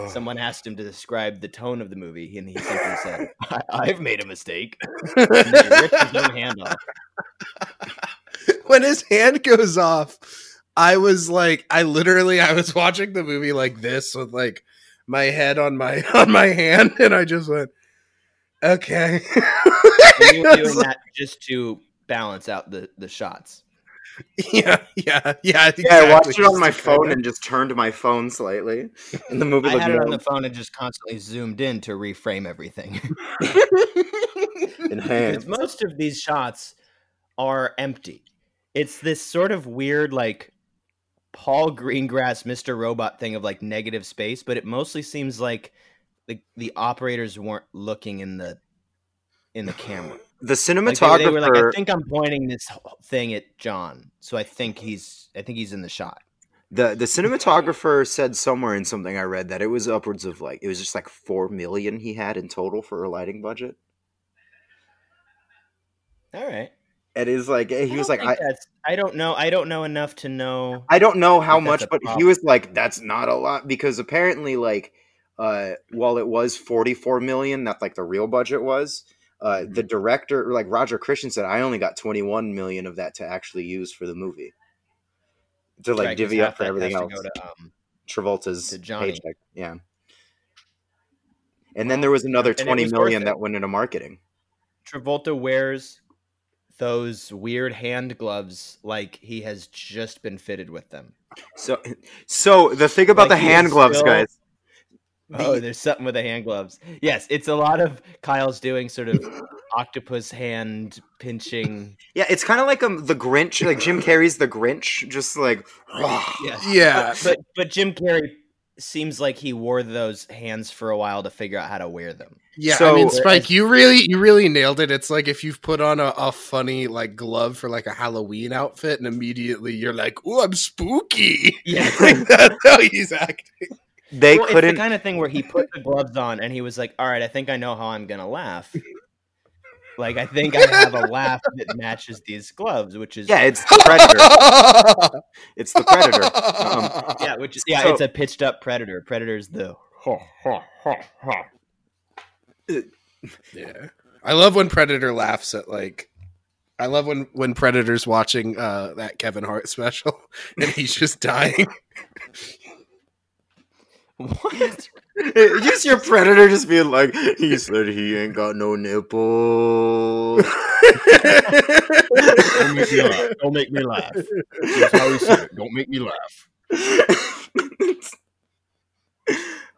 Someone asked him to describe the tone of the movie, and he simply said, I- "I've made a mistake." And ripped his own hand off. when his hand goes off, I was like, I literally, I was watching the movie like this with like my head on my on my hand, and I just went, okay. Were doing that just to balance out the the shots. yeah, yeah, yeah. Yeah, I watched it on my phone and just turned my phone slightly, and the movie I looked had it on the phone and just constantly zoomed in to reframe everything. enhanced. Most of these shots are empty. It's this sort of weird, like Paul Greengrass, Mr. Robot thing of like negative space, but it mostly seems like the the operators weren't looking in the in the camera. The Like they, cinematographer. they were like, I think I'm pointing this thing at John, so I think he's I think he's in the shot. The the cinematographer said somewhere in something I read that it was upwards of like it was just like four million he had in total for a lighting budget. All right. It is like he I was like I, I don't know. I don't know enough to know. I don't know how much, but he was like that's not a lot because apparently like uh while it was forty four million, that like the real budget was. Uh, Mm-hmm. the director, like Roger Christian, said, "I only got twenty one million of that to actually use for the movie, to like Right, divvy up for everything else." to to, um, Travolta's to paycheck, yeah. And then there was another and twenty was million that went into marketing. Travolta wears those weird hand gloves like he has just been fitted with them. So, so the thing about Like, the hand gloves, still- guys. Oh, there's something with the hand gloves. Yes, it's a lot of Kyle's doing sort of octopus hand pinching. yeah, it's kind of like um the Grinch, like Jim Carrey's the Grinch, just like Yes. Yeah, But but Jim Carrey seems like he wore those hands for a while to figure out how to wear them. Yeah, I mean, Spike, you really, you really nailed it. It's like if you've put on a, a funny like glove for like a Halloween outfit, and immediately you're like, "Oh, I'm spooky." Yeah. like that's how he's acting. They well, it's couldn't. the kind of thing where he put the gloves on and he was like, "All right, I think I know how I'm gonna laugh." Like I think I have a laugh that matches these gloves, which is yeah, it's the Predator. it's the Predator. Um, yeah, which is yeah, So- it's a pitched up predator. Predator's the Yeah, I love when Predator laughs at like. I love when when Predator's watching uh, that Kevin Hart special and he's just dying. What? just your Predator just being like, he said he ain't got no nipples. Don't make me laugh. Don't make me laugh. That's how he said it. Don't make me laugh.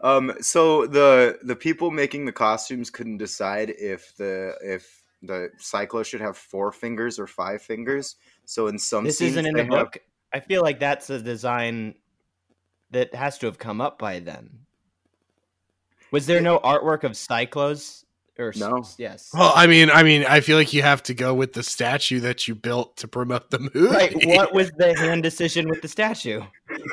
um so the the people making the costumes couldn't decide if the if the Psychlo should have four fingers or five fingers so in some This scenes isn't in they the have- book. I feel like that's a design that has to have come up by then. Was there no artwork of Psychlos Or No. yes. Well, I mean, I mean, I feel like you have to go with the statue that you built to promote the movie. Right. What was the hand decision with the statue?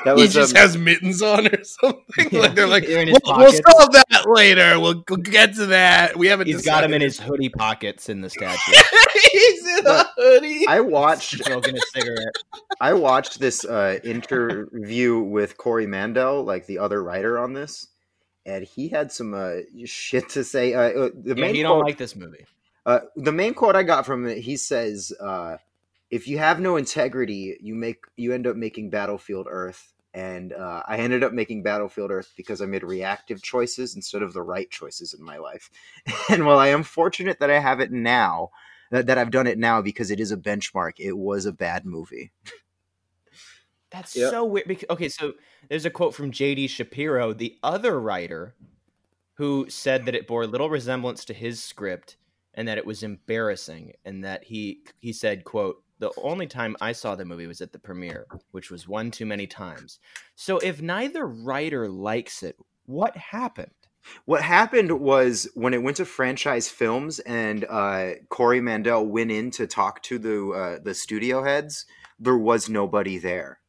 That he was just um, has mittens on or something. Yeah, like they're like, in his we'll, we'll solve that later. We'll, we'll get to that. We haven't. He's got him in his hoodie pockets in the statue, He's in a hoodie. I watched smoking a cigarette. I watched this uh, interview with Corey Mandell, like the other writer on this, and he had some uh, shit to say. Uh, uh, the Yeah, main you don't like this movie. uh, the main quote I got from it, he says, uh, "If you have no integrity, you make you end up making Battlefield Earth." And uh, I ended up making Battlefield Earth because I made reactive choices instead of the right choices in my life. And while I am fortunate that I have it now, that, that I've done it now because it is a benchmark, it was a bad movie. That's Yep. so weird. Because, okay, so there's a quote from J.D. Shapiro, the other writer, who said that it bore little resemblance to his script and that it was embarrassing, and that he he said, "quote The only time I saw the movie was at the premiere, which was one too many times." So if neither writer likes it, what happened? What happened was when it went to franchise films and uh, Corey Mandell went in to talk to the uh, the studio heads, there was nobody there.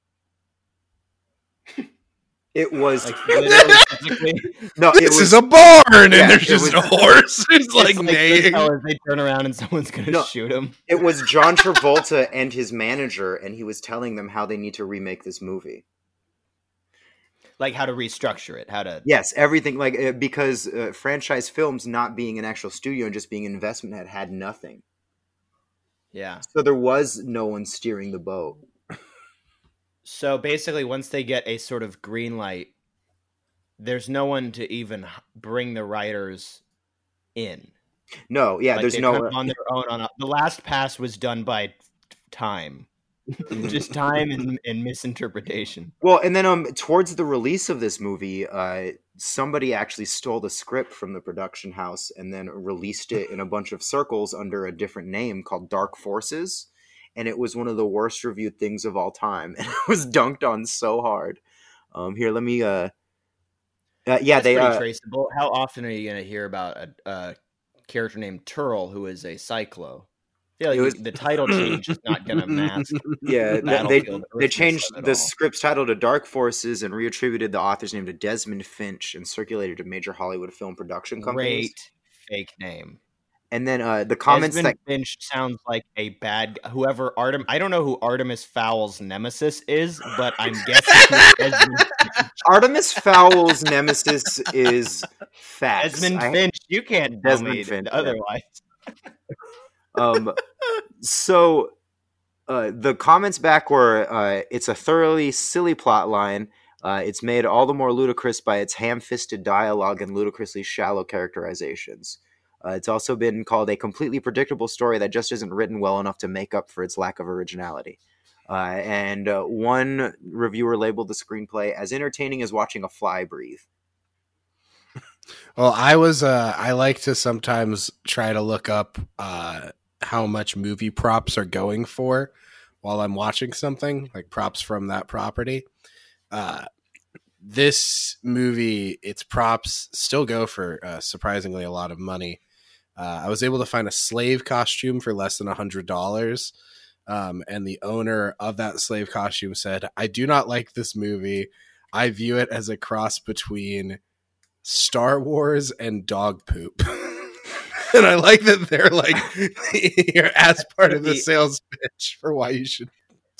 It was Like literally, physically, no, it this was is a barn, and Yeah, there's just was- a horse. It's like it's like neighing. Goodfellas, they turn around and someone's gonna No. shoot him. it was John Travolta and his manager, and he was telling them how they need to remake this movie. Like how to restructure it, how to Yes, everything like uh, because uh, franchise films not being an actual studio and just being an investment had had nothing, yeah. so there was no one steering the boat. So basically, once they get a sort of green light, there's no one to even bring the writers in. No, yeah, Like, there's no on their own. On a, the last pass was done by time, just time and, and misinterpretation. Well, and then um, towards the release of this movie, uh, somebody actually stole the script from the production house and then released it in a bunch of circles under a different name called Dark Forces, and it was one of the worst reviewed things of all time, and it was dunked on so hard. Um, here, let me. Uh, uh, yeah, That's they. pretty Uh, traceable. How often are you going to hear about a, a character named Terl who is a Psychlo? Feel like was- the title change is not going to mask. yeah, they, they, Battlefield they Earthness changed the script's title to Dark Forces and reattributed the author's name to Desmond Finch and circulated to major Hollywood film production companies. Great fake name. And then uh, the comments Desmond that Finch sounds like a bad whoever Artem. I don't know who Artemis Fowl's nemesis is, but I'm guessing Artemis Fowl's nemesis is fat. Desmond I- Finch. You can't Desmond Finch, otherwise. um, so uh, the comments back were uh, it's a thoroughly silly plot line. Uh, it's made all the more ludicrous by its ham-fisted dialogue and ludicrously shallow characterizations. Uh, it's also been called a completely predictable story that just isn't written well enough to make up for its lack of originality. Uh, and uh, one reviewer labeled the screenplay as entertaining as watching a fly breathe. Well, I was uh I like to sometimes try to look up uh how much movie props are going for while I'm watching something, like props from that property. Uh this movie, its props still go for surprisingly a lot of money. Uh, I was able to find a slave costume for less than a hundred dollars. Um, and the owner of that slave costume said, I do not like this movie. I view it as a cross between Star Wars and dog poop. and I like that they're like here as part of the sales pitch for why you should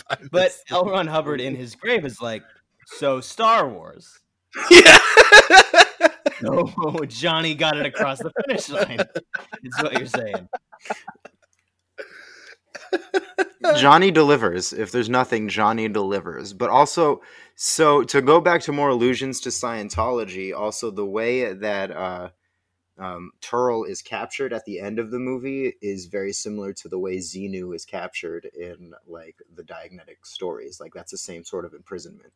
buy this. But L. Ron Hubbard in his grave is like, so Star Wars. yeah. Oh, Johnny got it across the finish line. Is what you're saying. Johnny delivers. If there's nothing, Johnny delivers. But also, so to go back to more allusions to Scientology, also the way that uh, um, Terl is captured at the end of the movie is very similar to the way Xenu is captured in like the Dianetic stories. Like that's the same sort of imprisonment.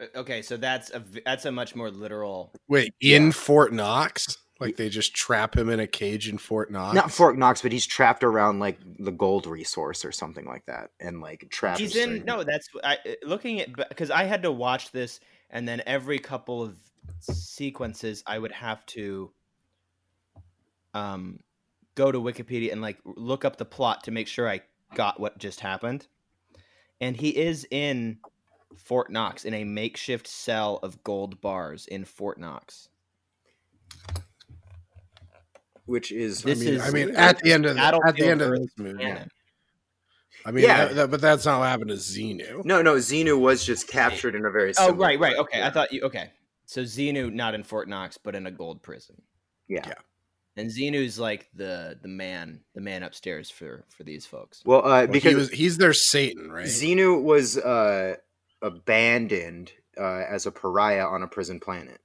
Uh, Okay, so that's a v- that's a much more literal. Wait, in Yeah. Fort Knox? Like they just trap him in a cage in Fort Knox? Not Fort Knox, but he's trapped around like the gold resource or something like that, and like trapped. He's in no. That's I uh, looking at because I had to watch this, and then every couple of sequences I would have to um, go to Wikipedia and like look up the plot to make sure I got what just happened. And he is in Fort Knox in a makeshift cell of gold bars in Fort Knox. which is This I mean, is I mean, at the end of the, at the end of this movie, canon. I mean, Yeah. that- that- but that's not what happened to Xenu. no, no. Xenu was just captured in a very. Oh, right, right. way. Okay, I thought you. Okay, so Xenu not in Fort Knox, but in a gold prison. Yeah. Yeah. And Xenu's like the the man, the man upstairs for for these folks. Well, uh, Well, because he was, he's their Satan, right? Xenu was uh, abandoned uh, as a pariah on a prison planet.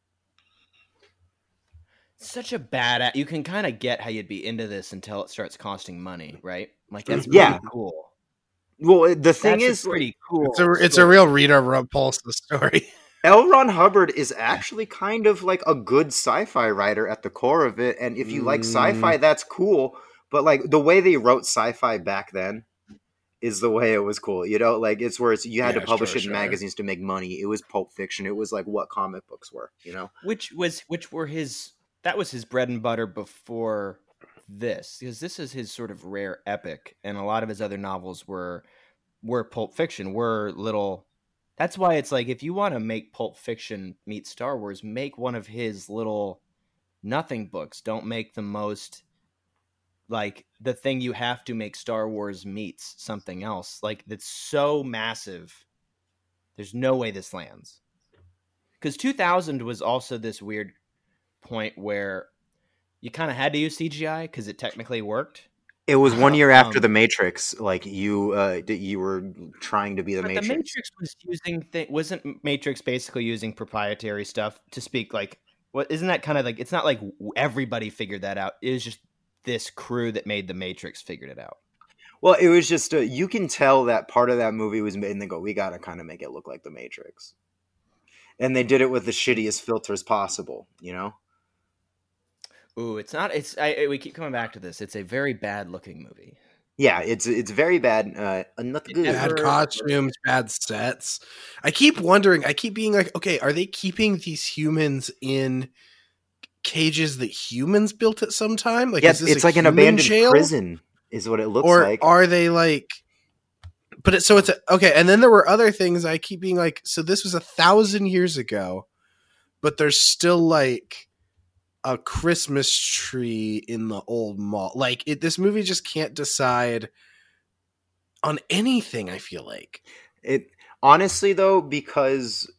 Such a bad. You can kind of get how you'd be into this until it starts costing money, right? Like that's Yeah. cool. Well, the thing That's is, pretty cool. It's a it's a story. real Rita Repulsa story. L. Ron Hubbard is actually kind of like a good sci-fi writer at the core of it, and if you like Mm. sci-fi, that's cool. But like the way they wrote sci-fi back then is the way it was cool. You know, like it's where it's, you had Yeah, to publish sure, it in sure. magazines to make money. It was Pulp Fiction. It was like what comic books were. You know. which was which were his that was his bread and butter before this because this is his sort of rare epic and a lot of his other novels were were pulp fiction were little that's why it's like if you want to make pulp fiction meet star wars make one of his little nothing books don't make the most like the thing you have to make star wars meets something else like that's so massive there's no way this lands because 2000 was also this weird point where you kind of had to use CGI because it technically worked. It was one year after Um, the Matrix. Like you, uh, you were trying to be the but Matrix. the Matrix was using th- wasn't Matrix basically using proprietary stuff to speak like what isn't that kind of like it's not like everybody figured that out. It was just this crew that made the Matrix figured it out. Well, it was just uh, you can tell that part of that movie was made, and they go, "We got to kind of make it look like the Matrix," and they did it with the shittiest filters possible. You know. Ooh, it's not. It's I, I- we keep coming back to this. It's a very bad looking movie. Yeah, it's it's very bad. Uh, not good. Bad costumes, bad sets. I keep wondering. I keep being like, okay, are they keeping these humans in cages that humans built at some time? Like, this it's a like an abandoned jail? prison, is what it looks or like. are they like? But it, so it's a, okay. And then there were other things. I keep being like, so this was a thousand years ago, but there's still like a Christmas tree in the old mall. Like it, this movie just can't decide on anything. I feel like. It honestly though, because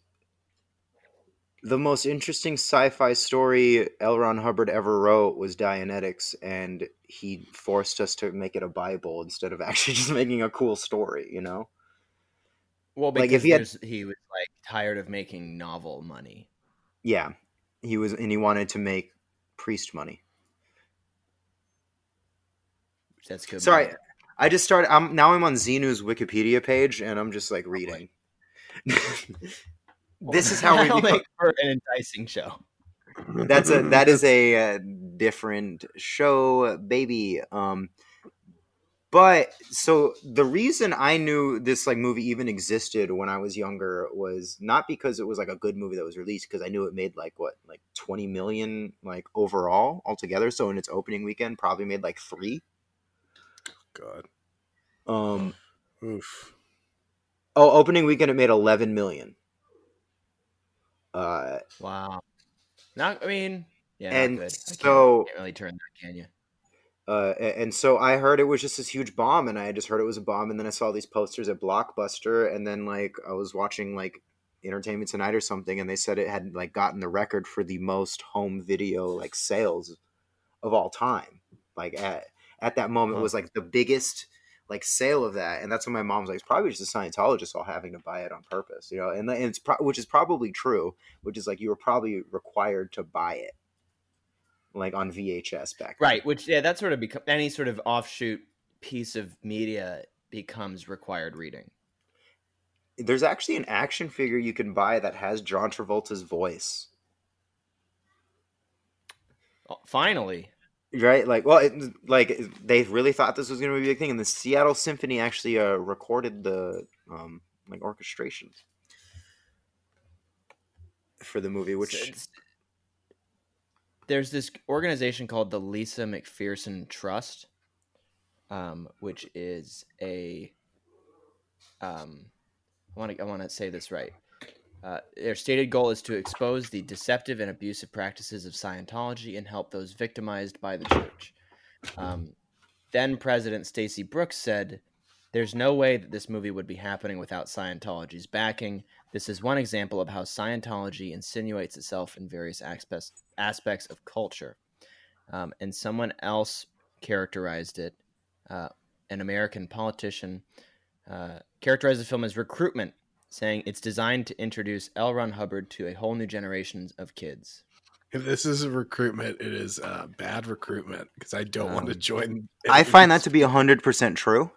the most interesting sci-fi story L. Ron Hubbard ever wrote was Dianetics, and he forced us to make it a Bible instead of actually just making a cool story. You know? Well, Like, because if he had- he was like tired of making novel money. Yeah, he was, and he wanted to make priest money. That's good. Sorry, money. I just started. I'm now. I'm on Xenu's Wikipedia page, and I'm just like oh, reading. this is how we. That'll make for an enticing show. that's a that is a uh, different show baby um but so the reason i knew this like movie even existed when i was younger was not because it was like a good movie that was released because i knew it made like what like 20 million like overall altogether so in its opening weekend probably made like three God. um Oof. oh opening weekend it made 11 million uh Wow. Not. I mean, yeah. And. I can't- so- can't really turn that, can you? Uh, and so I heard it was just this huge bomb, and I just heard it was a bomb, and then I saw these posters at Blockbuster, and then like I was watching like Entertainment Tonight or something, and they said it had like gotten the record for the most home video like sales of all time. Like at at that moment Huh. was like the biggest like sale of that, and that's when my mom's like, "It's probably just a Scientologist all having to buy it on purpose," you know, and, and it's pro- which is probably true, which is like you were probably required to buy it like on VHS back then. Right. Which yeah, that sort of become any sort of offshoot piece of media becomes required reading. There's actually an action figure you can buy that has John Travolta's voice. Oh, finally. Right? Like, well, it, like they really thought this was going to be a big thing, and the Seattle Symphony actually uh, recorded the um, like orchestration for the movie, which It's- there's this organization called the Lisa McPherson Trust, um, which is a um, I want to I want to say this right. Uh, their stated goal is to expose the deceptive and abusive practices of Scientology and help those victimized by the church. Um, then President Stacy Brooks said, "There's no way that this movie would be happening without Scientology's backing. This is one example of how Scientology insinuates itself in various aspects aspects of culture." Um, and someone else characterized it. Uh, an American politician uh, characterized the film as recruitment, saying it's designed to introduce L. Ron Hubbard to a whole new generation of kids. If this is a recruitment, it is uh, bad recruitment because I don't want to Um, join. I find that to be hundred percent true.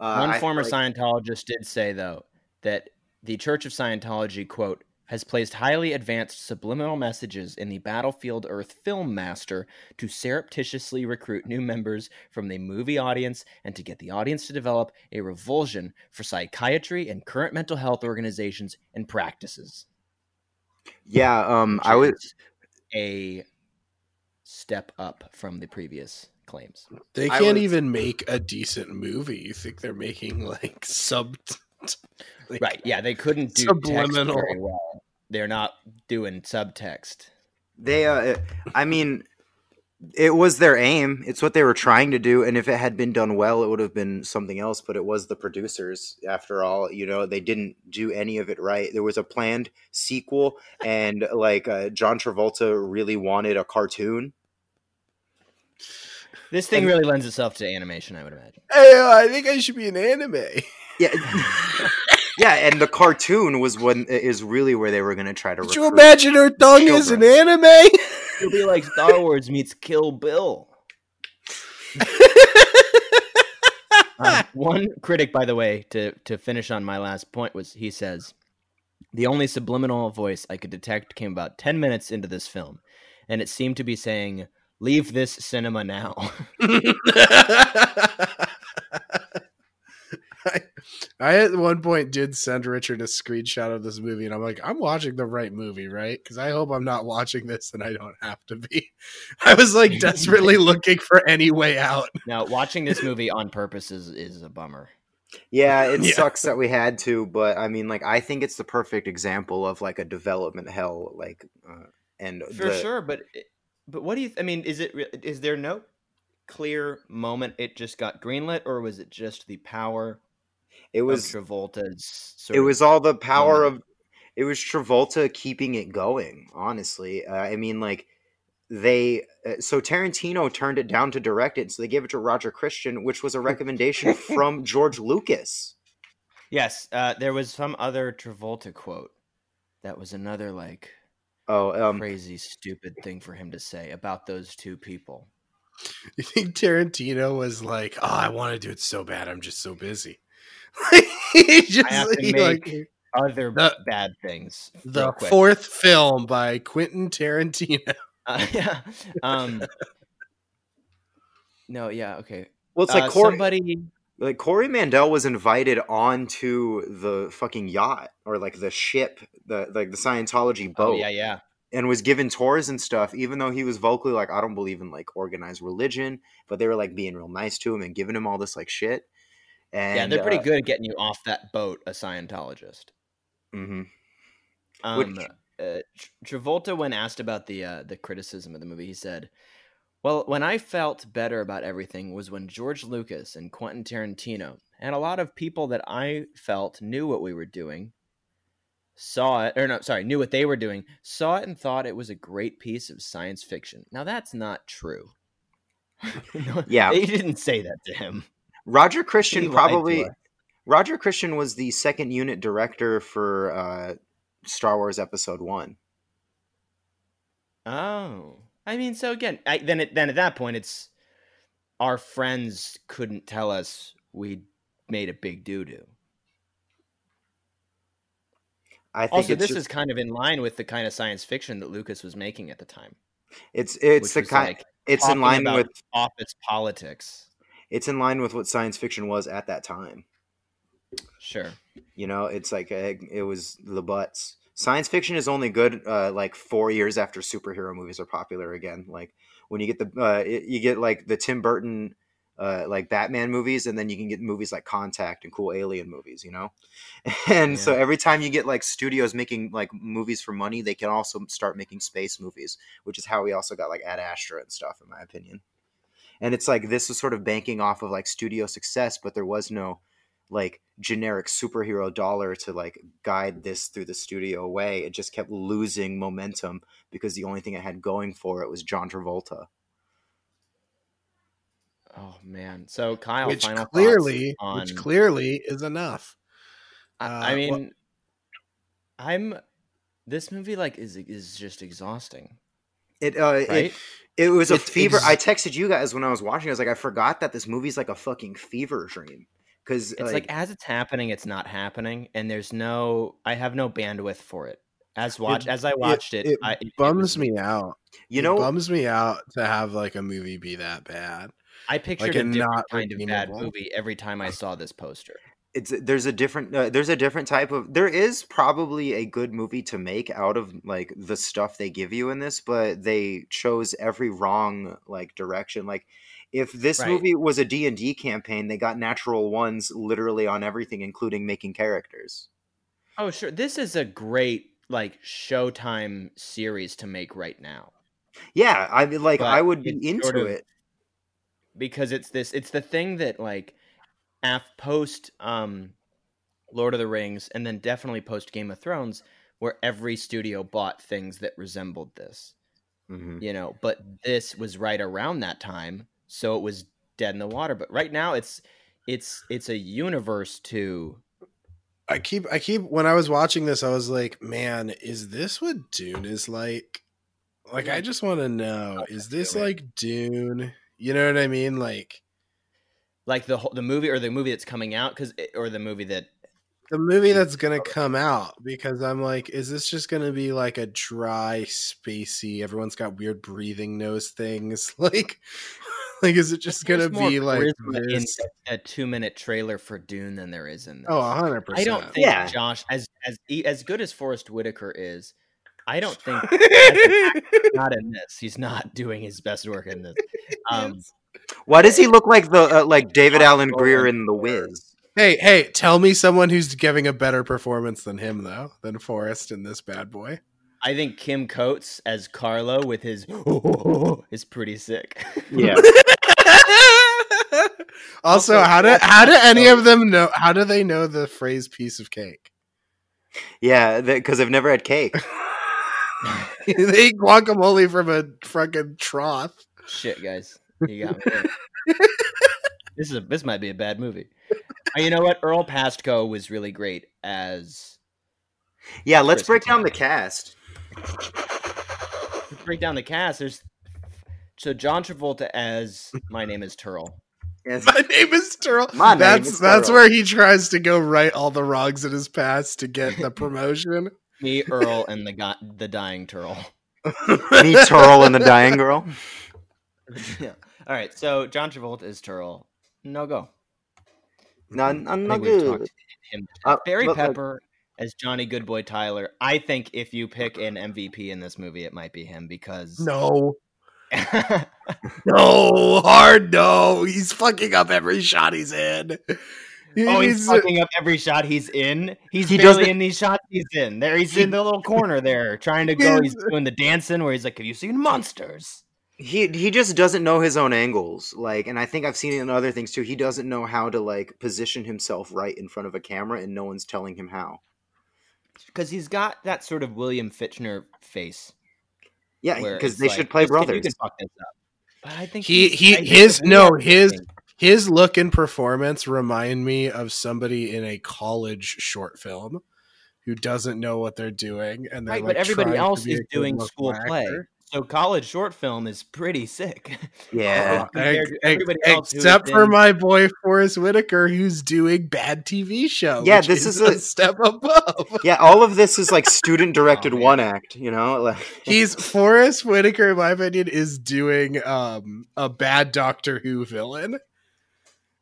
Uh, One I- former like- Scientologist did say, though, that the Church of Scientology, quote, has placed highly advanced subliminal messages in the Battlefield Earth film master to surreptitiously recruit new members from the movie audience and to get the audience to develop a revulsion for psychiatry and current mental health organizations and practices. Yeah, um, I was. a step up from the previous claims. They can't was- even make a decent movie. You think they're making like sub? like- Right. Yeah, they couldn't do text very well. They're not doing subtext. They, uh, I mean, it was their aim. It's what they were trying to do, and if it had been done well, it would have been something else. But it was the producers, after all. You know, they didn't do any of it right. There was a planned sequel, and like uh, John Travolta really wanted a cartoon. This thing And- really lends itself to animation, I would imagine. Hey, uh, I think I should be an anime. Yeah, yeah, and the cartoon was when is really where they were going to try to. Did you imagine her tongue is an anime? It'll be like Star Wars meets Kill Bill. Um, one critic, by the way, to to finish on my last point was he says, the only subliminal voice I could detect came about ten minutes into this film, and it seemed to be saying, "Leave this cinema now." I, I at one point did send Richard a screenshot of this movie, and I'm like, I'm watching the right movie, right? Because I hope I'm not watching this and I don't have to be. I was like desperately looking for any way out. now, watching this movie on purpose is is a bummer. Yeah, it Yeah. sucks that we had to, but I mean, like, I think it's the perfect example of like a development hell, like, uh, and For the- sure, but but what do you? I mean, is it is there no clear moment it just got greenlit, or was it just the power It was of Travolta's? Sort it of- was all the power moment. of it was Travolta keeping it going. Honestly, uh, I mean, like they uh, so Tarantino turned it down to direct it, so they gave it to Roger Christian, which was a recommendation from George Lucas. yes. Uh, there was some other Travolta quote that was another like Oh, um, crazy, stupid thing for him to say about those two people. You think Tarantino was like, "Oh, I want to do it so bad, I'm just so busy." he just I have to he, make like Other The- bad things. the fourth film by Quentin Tarantino. Uh, yeah. Um. No. Yeah. Okay. well, it's Uh, like Corey, somebody. like Corey Mandell was invited onto the fucking yacht or like the ship, the like the Scientology boat. Oh yeah. Yeah. and was given tours and stuff, even though he was vocally like, I don't believe in like organized religion, but they were like being real nice to him and giving him all this like shit. And yeah. They're pretty uh, good at getting you off that boat. A Scientologist. mhm. Um, Which- uh, Travolta, when asked about the uh, the criticism of the movie, he said, "Well, when I felt better about everything was when George Lucas and Quentin Tarantino and a lot of people that I felt knew what we were doing, saw it, or no, sorry, knew what they were doing, saw it and thought it was a great piece of science fiction. Now that's not true. No, Yeah. they didn't say that to him. Roger Christian probably. Roger Christian was the second unit director for uh, Star Wars Episode One. Oh, I mean, so again, I, then it, then at that point, it's our friends couldn't tell us we made a big doo doo. I think Also, this just- is kind of in line with the kind of science fiction that Lucas was making at the time. it's it's the kind like, it's in line with office politics. It's in line with what science fiction was at that time. Sure. You know, it's like uh, it was the butts. science fiction is only good uh, like four years after superhero movies are popular again. Like when you get the uh, it- you get like the Tim Burton uh, like Batman movies, and then you can get movies like Contact and cool alien movies. You know, and so every time you get like studios making like movies for money, they can also start making space movies, which is how we also got like Ad Astra and stuff, in my opinion. And it's like this was sort of banking off of like studio success, but there was no like generic superhero dollar to like guide this through the studio way. It just kept losing momentum because the only thing it had going for it was John Travolta. Oh man. So Kyle, which final clearly, on. which clearly is enough. I, uh, I wha- mean, I'm. This movie like is is just exhausting, It uh right? it, it was a It's fever. ex- I texted you guys when I was watching. I was like, I forgot that this movie's like a fucking fever dream. Because it's like, as it's happening, it's not happening, and there's no. I have no bandwidth for it. As watch as I watched it, it I, it bums was- me out. you it know, bums me out to have like a movie be that bad. I pictured a a different not kind of bad movie every time I saw this poster. It's there's a different uh, there's a different type of there is probably a good movie to make out of like the stuff they give you in this but they chose every wrong like direction like if this Right. movie was a d&d campaign they got natural ones literally on everything including making characters Oh, sure. This is a great like Showtime series to make right now yeah i mean like But i would be into sort of- it because it's this. It's the thing that like, af post um, Lord of the Rings, and then definitely post Game of Thrones, where every studio bought things that resembled this. Mhm. You know, but this was right around that time, so it was dead in the water. But right now, it's it's it's a universe to I keep I keep when I was watching this, I was like, man, is this what Dune is like? Like I just want to know, is this like Dune? You know what I mean? Like like the whole, the movie or the movie that's coming out because or the movie that the movie that's gonna come out because I'm like, is this just gonna be like a dry, spacey? Everyone's got weird breathing nose things. Like, like is it just gonna there's be like in a, a two minute trailer for Dune than there is in this. Oh, hundred I don't think Yeah. Josh as as e- as good as Forest Whitaker is. I don't think not in this. He's not doing his best work in this. Um, why does he look like the uh, like david alan grier in the wiz Hey, hey, tell me someone who's giving a better performance than him though, than Forest in this bad boy. I think Kim Coates as Carlo with his is pretty sick. yeah also, Also, how do how do any of them know? How do they know the phrase "piece of cake"? yeah because i've never had cake they eat guacamole from a fucking trough. Shit, guys, you got me. this is a, this might be a bad movie. Uh, you know what? Earl Pastko was really great as. yeah let's Chris break down the cast Let's break down the cast. There's so John Travolta as my name is Terl. Yes. My name is Terl. My name that's is that's Terl. where he tries to go right all the wrongs in his past to get the promotion. Me, Earl, and the guy, the dying Terl. me terl and the dying girl yeah. All right. So John Travolta is Terl. No go. no, I no, no think we've good. to him. Uh, Barry look, look. Pepper as Johnny Goodboy Tyler. I think if you pick an MVP in this movie, it might be him because No, no, hard no. He's fucking up every shot he's in. He oh, he's fucking up every shot he's in. He's He barely in these shots he's in. There, he's in the little corner there, trying to go. He's doing the dancing where he's like, "Have you seen monsters?" He he just doesn't know his own angles like and i think i've seen it in other things too he doesn't know how to like position himself right in front of a camera and no one's telling him how Because he's got that sort of William Fichtner face. yeah because they like, should play "This kid, brothers You can fuck this up. But I think He- he- I think his- no, his- anything- his look and performance remind me of somebody in a college short film who doesn't know what they're doing and they're right, like but everybody else is doing local school play. So college short film is pretty sick. yeah ex- ex- except for been- my boy Forest Whitaker, who's doing bad TV show. Yeah, this is, is a a- step above. yeah all of this is like student directed Oh, one act you know like He's Forest Whitaker, in my opinion, is doing um a bad Doctor Who villain.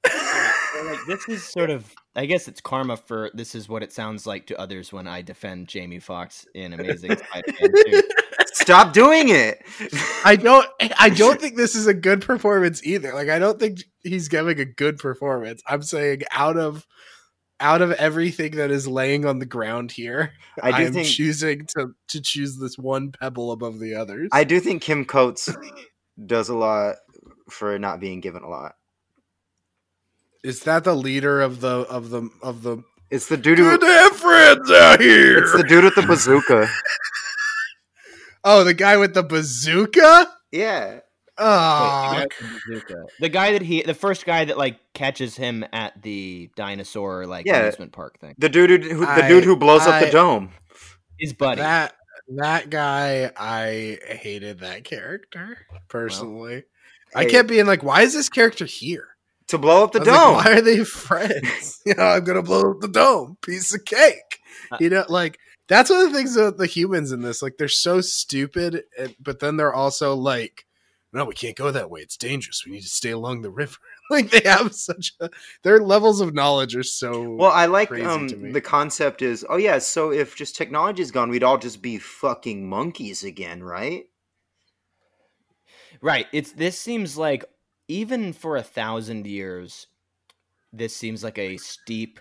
Like, this is sort of, I guess it's karma for this is what it sounds like to others when I defend Jamie Foxx in Amazing Spider-Man 2. Stop doing it. I don't I don't think this is a good performance either. Like I don't think he's giving a good performance. I'm saying out of out of everything that is laying on the ground here, I do am think choosing to to choose this one pebble above the others. I do think Kim Coates does a lot for not being given a lot. is that the leader of the of the of the It's the dude who Good to have friends out here? it's the dude with the bazooka. oh, the guy with the bazooka? Yeah. Wait, Oh, the, guy the. The guy that he, the first guy that like catches him at the dinosaur like Yeah. amusement park thing. The dude who, who the I- dude who blows up the dome. His buddy. that that guy I hated that character personally. I Hey. kept being like, why is this character here? To blow up the I was like, dome. why are they friends? you know, I'm gonna blow up the dome. Piece of cake. Uh, You know, like that's one of the things about the humans in this. Like they're so stupid, but then they're also like, no, we can't go that way. It's dangerous. We need to stay along the river. like they have such a their levels of knowledge are so Well, I like crazy um to me. the concept is oh yeah, so if just technology is gone, we'd all just be fucking monkeys again, right? Right. It's this seems like even for a thousand years, this seems like a steep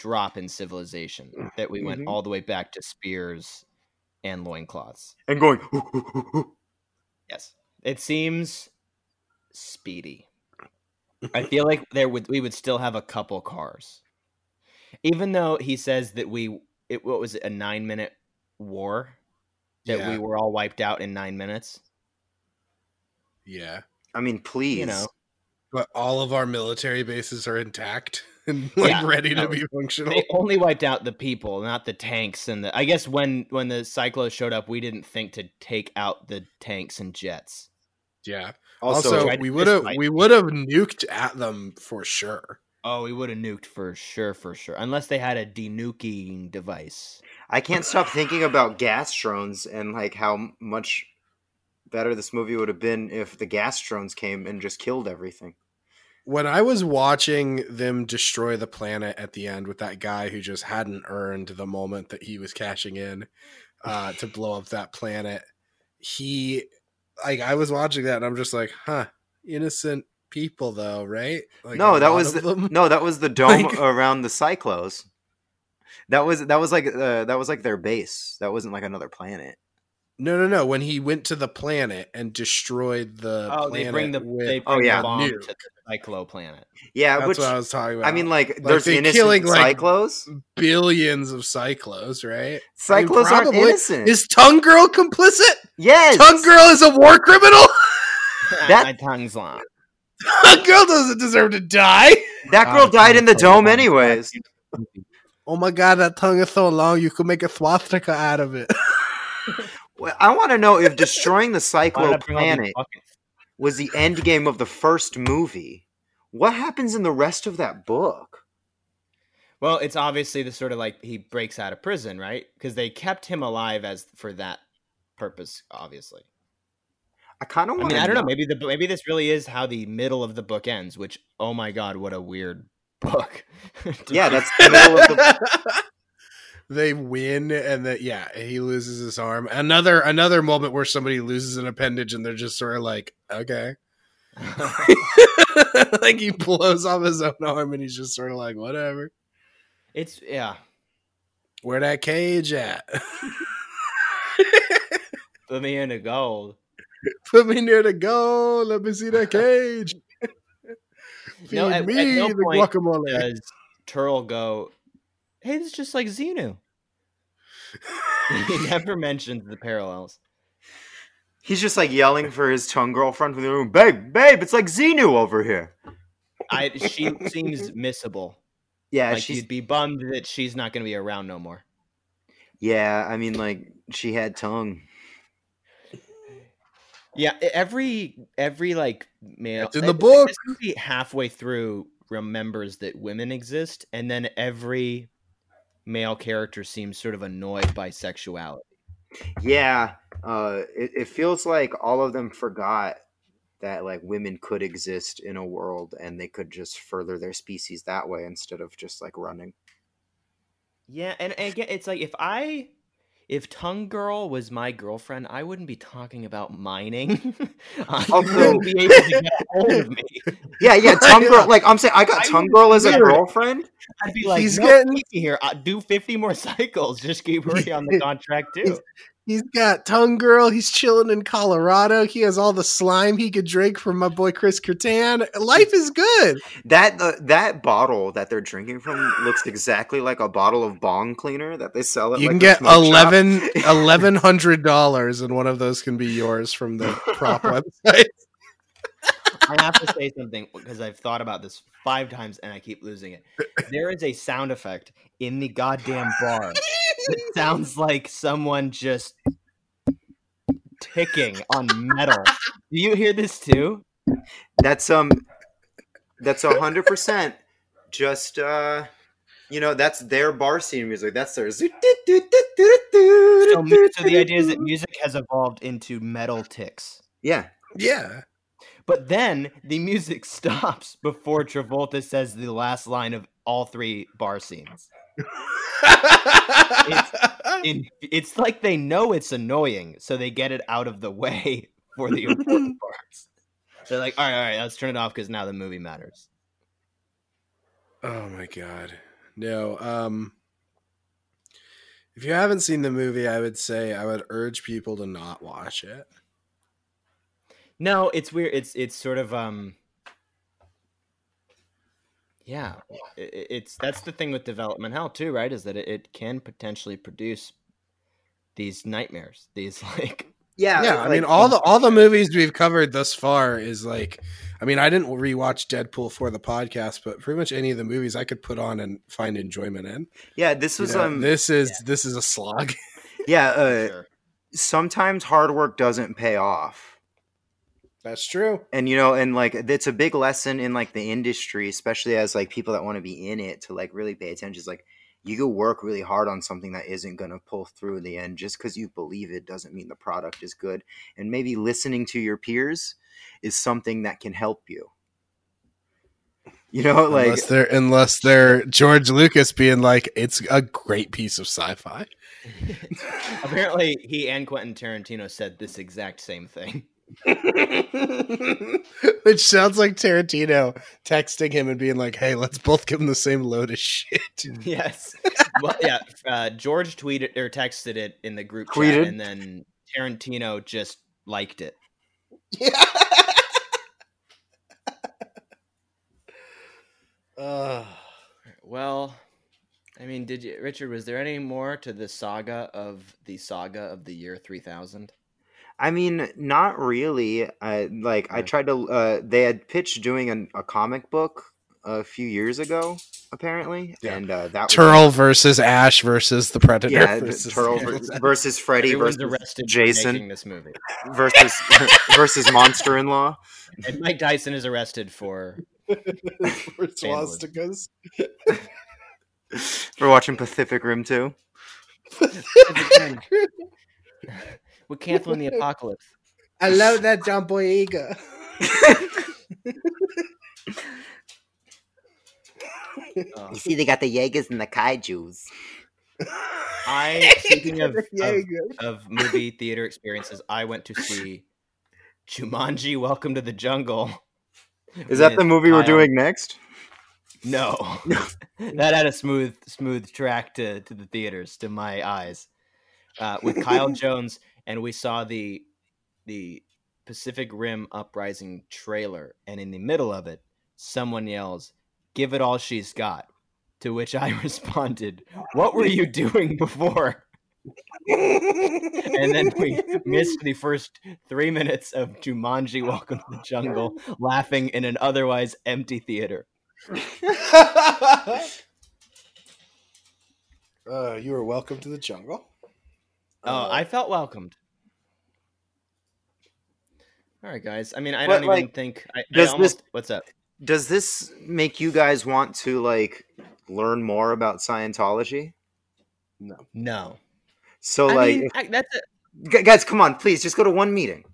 drop in civilization that we went Mhm. all the way back to spears and loincloths. And going Yes. It seems speedy. I feel like there would we would still have a couple cars. Even though he says that we it what was it, a 9 minute war that Yeah. we were all wiped out in 9 minutes. yeah. I mean, please. You know. But all of our military bases are intact and like Yeah, ready no, to be functional. they only wiped out the people, not the tanks and the. I guess when when the cyclones showed up, we didn't think to take out the tanks and jets. yeah. Also, Also, we would have we would have nuked at them for sure. Oh, we would have nuked for sure, for sure, unless they had a denuking device. I can't stop thinking about gas drones and like how much better this movie would have been if the gas drones came and just killed everything. When I was watching them destroy the planet at the end with that guy who just hadn't earned the moment that he was cashing in uh, to blow up that planet, he like I was watching that and I'm just like, huh, innocent people though, right? Like, no, that was the, them. no, that was the dome Like- around the Psychlos. That was that was like uh, that was like their base. That wasn't like another planet. No, no, no. When he went to the planet and destroyed the Oh, planet they bring the with, they Oh, yeah. the bomb to the Psychlo planet. Yeah, that's which what I was talking about. I mean, like, there's they innocent killing, like, Psychlos. billions of Psychlos, right? I mean, Psychlos aren't innocent. Is Tongue Girl complicit? yes, Tongue Girl is a war criminal. That- My tongue's long. Tongue Girl doesn't deserve to die. that girl God, died in the dome, long. anyways. Oh my god, that tongue is so long you could make a swastika out of it. Well, I want to know if destroying the Why did I cyclo bring all these planet buckets? Was the end game of the first movie. What happens in the rest of that book? Well, it's obviously the sort of like he breaks out of prison, right? Because they kept him alive as for that purpose, obviously. I kind of I want. mean, I don't know. Maybe the maybe this really is how the middle of the book ends. Which, oh my god, what a weird book. Yeah, that's the middle of the. they win and that yeah, he loses his arm. Another another moment where somebody loses an appendage and they're just sort of like, okay. like he blows off his own arm and he's just sort of like, whatever. it's yeah. Where that cage at? Put me into gold. Put me near the goal. Let me see that cage. Feed No, at- at me no the guacamole. Does Terl go? Hey, this is just like Xenu. he never mentions the parallels. He's just like yelling for his tongue girlfriend from the room. Babe, babe, it's like Xenu over here. I she seems missable. Yeah, like she's. you'd be bummed that she's not going to be around no more. Yeah, I mean, like she had tongue. Yeah, every every like male It's in the book. Halfway through remembers that women exist, and then every male character seems sort of annoyed by sexuality. Yeah, uh, it, it feels like all of them forgot that like women could exist in a world and they could just further their species that way instead of just like running. Yeah, and, and again, it's like if I, if Tongue Girl was my girlfriend, I wouldn't be talking about mining. I Also- wouldn't be able to get hold of me. Yeah, yeah, tongue girl. Like I'm saying, I got I tongue girl as a girlfriend. I'd be like, He's no, getting- here. Uh, do fifty more cycles. Just keep her on the contract too. He's got tongue girl. He's chilling in Colorado. He has all the slime he could drink from my boy Chris Kertan. Life is good. That uh, that bottle that they're drinking from looks exactly like a bottle of bong cleaner that they sell at. You like, can get eleven eleven hundred dollars, and one of those can be yours from the prop website. I have to say something because I've thought about this five times and I keep losing it. There is a sound effect in the goddamn bar that sounds like someone just ticking on metal. Do you hear this too? That's um, that's a hundred percent. Just uh, you know, that's their bar scene music. That's their. So, so the idea is that music has evolved into metal ticks. Yeah, Yeah. But then the music stops before Travolta says the last line of all three bar scenes. In, it's like they know it's annoying, so they get it out of the way for the important parts. They're like, all right, all right, let's turn it off because now the movie matters. Oh my god. No, um if you haven't seen the movie, I would say I would urge people to not watch it. No, it's weird. It's it's sort of um. Yeah, i- i- it's that's the thing with development hell too, right? Is that it, it can potentially produce these nightmares, these like yeah, yeah, I mean all the all the movies we've covered thus far is like I mean, I didn't rewatch Deadpool for the podcast, but pretty much any of the movies I could put on and find enjoyment in. yeah. This You was know, um, this is this is a slog. yeah. Uh, Sure. sometimes hard work doesn't pay off. That's true. and you know and like it's a big lesson in like the industry especially as like people that want to be in it to like really pay attention it's like you go work really hard on something that isn't going to pull through in the end just because you believe it doesn't mean the product is good and maybe listening to your peers is something that can help you you know like unless they're unless they're George Lucas being like, it's a great piece of sci-fi. Apparently, he and Quentin Tarantino said this exact same thing. Which sounds like Tarantino texting him and being like, "Hey, let's both give him the same load of shit." Yes. well, yeah. Uh, George tweeted or texted it in the group Tweeted? chat, and then Tarantino just liked it. Yeah. uh, Well, I mean, did you, Richard? Was there any more to the saga of the saga of the year three thousand? I mean not really i like i tried to uh they had pitched doing an, a comic book a few years ago apparently Yeah. and uh that was- Terl versus Ash versus the Predator. yeah the versus Turtle ver- versus Freddy Everyone's versus arrested Jason. making this movie, versus versus monster in law and Mike Dyson is arrested for. for swastikas. for watching Pacific Rim 2. We're canceling the apocalypse. I love that John Boyega. Oh. You see, they got the Jaegers and the Kaijus. I speaking of, of of movie theater experiences, I went to see Jumanji: Welcome to the Jungle. Is that the with movie we're doing next? No, that had a smooth, smooth track to to the theaters, to my eyes, uh, with Kyle Jones, and we saw the the Pacific Rim Uprising trailer, and in the middle of it, someone yells, "Give it all she's got," to which I responded, "What were you doing before?" and then we missed the first three minutes of Jumanji: Welcome to the Jungle, laughing in an otherwise empty theater. uh, you are welcome to the jungle. Oh, Uh, I felt welcomed. All right, guys. I mean, I But, don't even think. I, I does this- almost, What's up? Does this make you guys want to like learn more about Scientology? No. No. So I like, mean, I, that's a, guys, come on, please, just go to one meeting.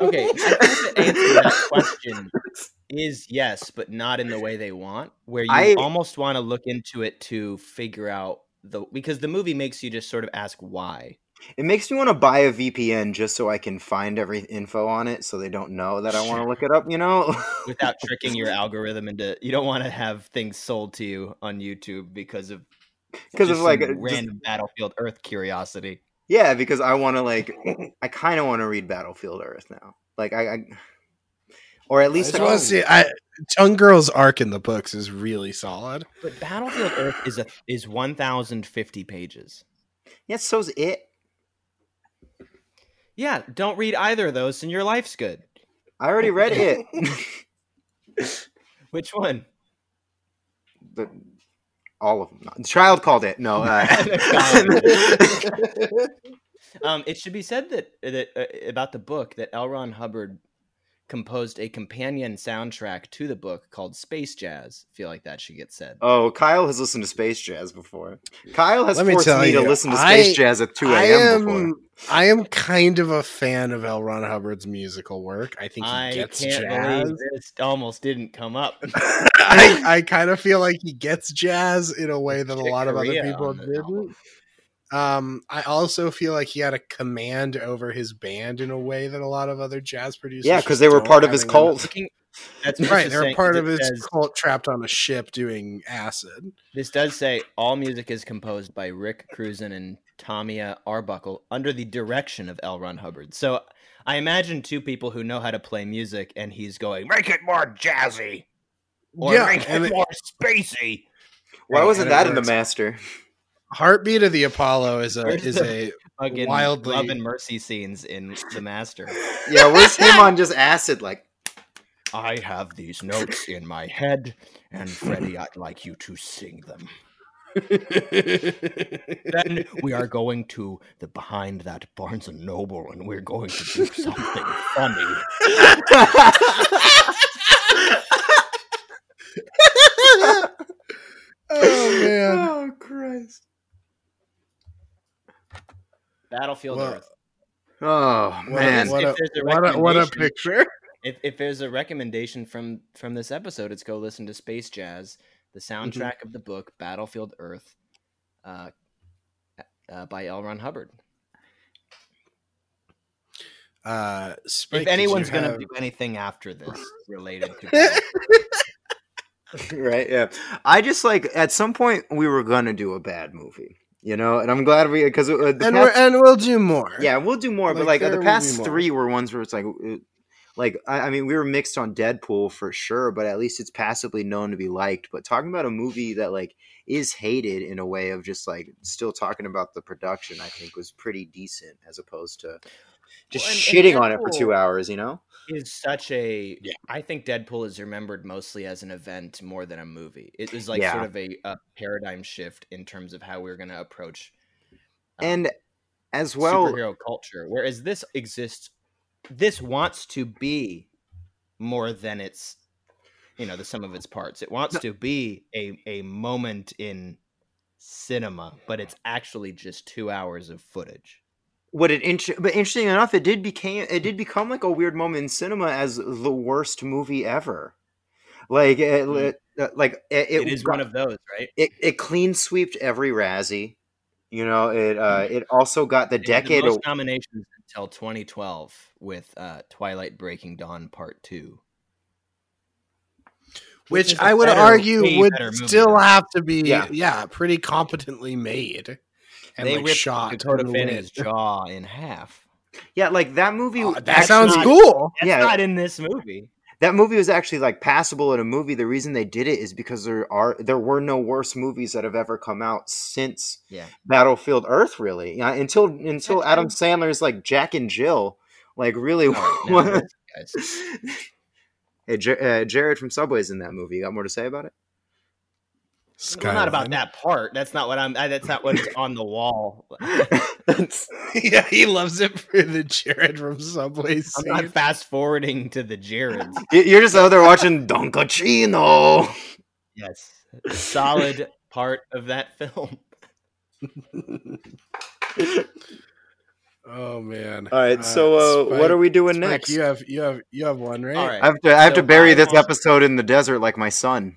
Okay, I think the answer to that question is yes, but not in the way they want. Where you I- almost want to look into it to figure out the because the movie makes you just sort of ask why. It makes me want to buy a VPN just so I can find every info on it, so they don't know that I want to look it up. You know? without tricking your algorithm into you don't want to have things sold to you on YouTube because of because of, just like, some uh, just- random Battlefield Earth curiosity. yeah, because I want to like, I kind of want to read Battlefield Earth now. Like I, I or at least just I want to see. I, Tongue Girl's arc in the books is really solid. But Battlefield Earth is a is 1050 pages. Yes, Yeah, so's it. Yeah, don't read either of those and your life's good. I already read it. Which one? the, all of them. No, Child called it. No. Uh, Um, it should be said that that uh, about the book that L. Ron Hubbard composed a companion soundtrack to the book called Space Jazz. I feel like that should get said. oh, Kyle has listened to Space Jazz before. Kyle has Let me forced tell me to listen to Space I- Jazz at two I a.m. before. am. I am kind of a fan of L. Ron Hubbard's musical work. I think he I gets can't jazz. this almost didn't come up. I, I kind of feel like he gets jazz in a way that a lot of other people didn't. Album. Um, I also feel like he had a command over his band in a way that a lot of other jazz producers. Yeah, because they were part of his cult. Looking- That's Right, they're part of his says- cult trapped on a ship doing acid. This does say all music is composed by Rick Cruzen and Tamia Arbuckle under the direction of L. Ron Hubbard. So I imagine two people who know how to play music, and he's going, make it more jazzy, or yeah, make it it- more spacey. Why wasn't that in the master? Heartbeat of the Apollo is a Where's is a Fucking Wildly- love and mercy scenes in The Master. Yeah, where's him on just acid? Like, I have these notes in my head, and Freddie, I'd like you to sing them. then we are going to the behind that Barnes and Noble, and we're going to do something funny. oh man. oh Christ! Battlefield Well, Earth. Oh man, what, a, what, a, what a picture. If, if there's a recommendation from from this episode, it's go listen to Space Jazz, the soundtrack of the book Battlefield Earth, uh, uh, by L. Ron Hubbard. Uh, Spike, if anyone's gonna have- do anything after this related to Battlefield right? Yeah, I just like at some point we were gonna do a bad movie, you know, and I'm glad we because uh, and past- we're, and we'll do more. yeah, we'll do more, but Like, like uh, the will be past three were ones where it's like. uh, Like I, I mean, we were mixed on Deadpool for sure, but at least it's passively known to be liked. But talking about a movie that like is hated in a way of just like still talking about the production, I think was pretty decent as opposed to just Well, and- and shitting on it for two hours. You know? Is such a. Yeah. I think Deadpool is remembered mostly as an event more than a movie. It was like Yeah. sort of a, a paradigm shift in terms of how we are going to approach um, And as well, superhero culture. Whereas this exists, this wants to be more than its, you know, the sum of its parts. It wants to be a a moment in cinema, but it's actually just two hours of footage. What it int- but interesting enough, it did became it did become like a weird moment in cinema as the worst movie ever. Like it, Mm. it- uh, like it, it is one of those, right? it, it clean sweeped every Razzie. You know, it uh, it also got the It decade. the most of, nominations until 2012 with uh, Twilight Breaking Dawn Part Two. which is a I would better- argue would still have to be Yeah. yeah. pretty competently made and they like ripped shot Dakota and Fanning's lit. jaw in half. yeah, like that movie. Oh, that sounds not- cool. That's Yeah. not in this movie. That movie was actually like passable in a movie. The reason they did it is because there are there were no worse movies that have ever come out since Yeah. Battlefield Earth. Really, yeah, until until That's Adam Sandler's like Jack and Jill, like really. All right, now listen, guys. hey, Jar- uh, Jared from Subway's in that movie. You got more to say about it? Well, not about that part. That's not what I'm. That's not what's on the wall. yeah, he loves it for the Jared from Subway I'm not fast forwarding to the Jareds. You- You're just out there watching Dunkaccino. Yes, solid part of that film. Oh man. All right, so uh, what are we doing Spike, next? You have you have you have one, right? All right. I have to I have So to bury this episode in the desert like my son.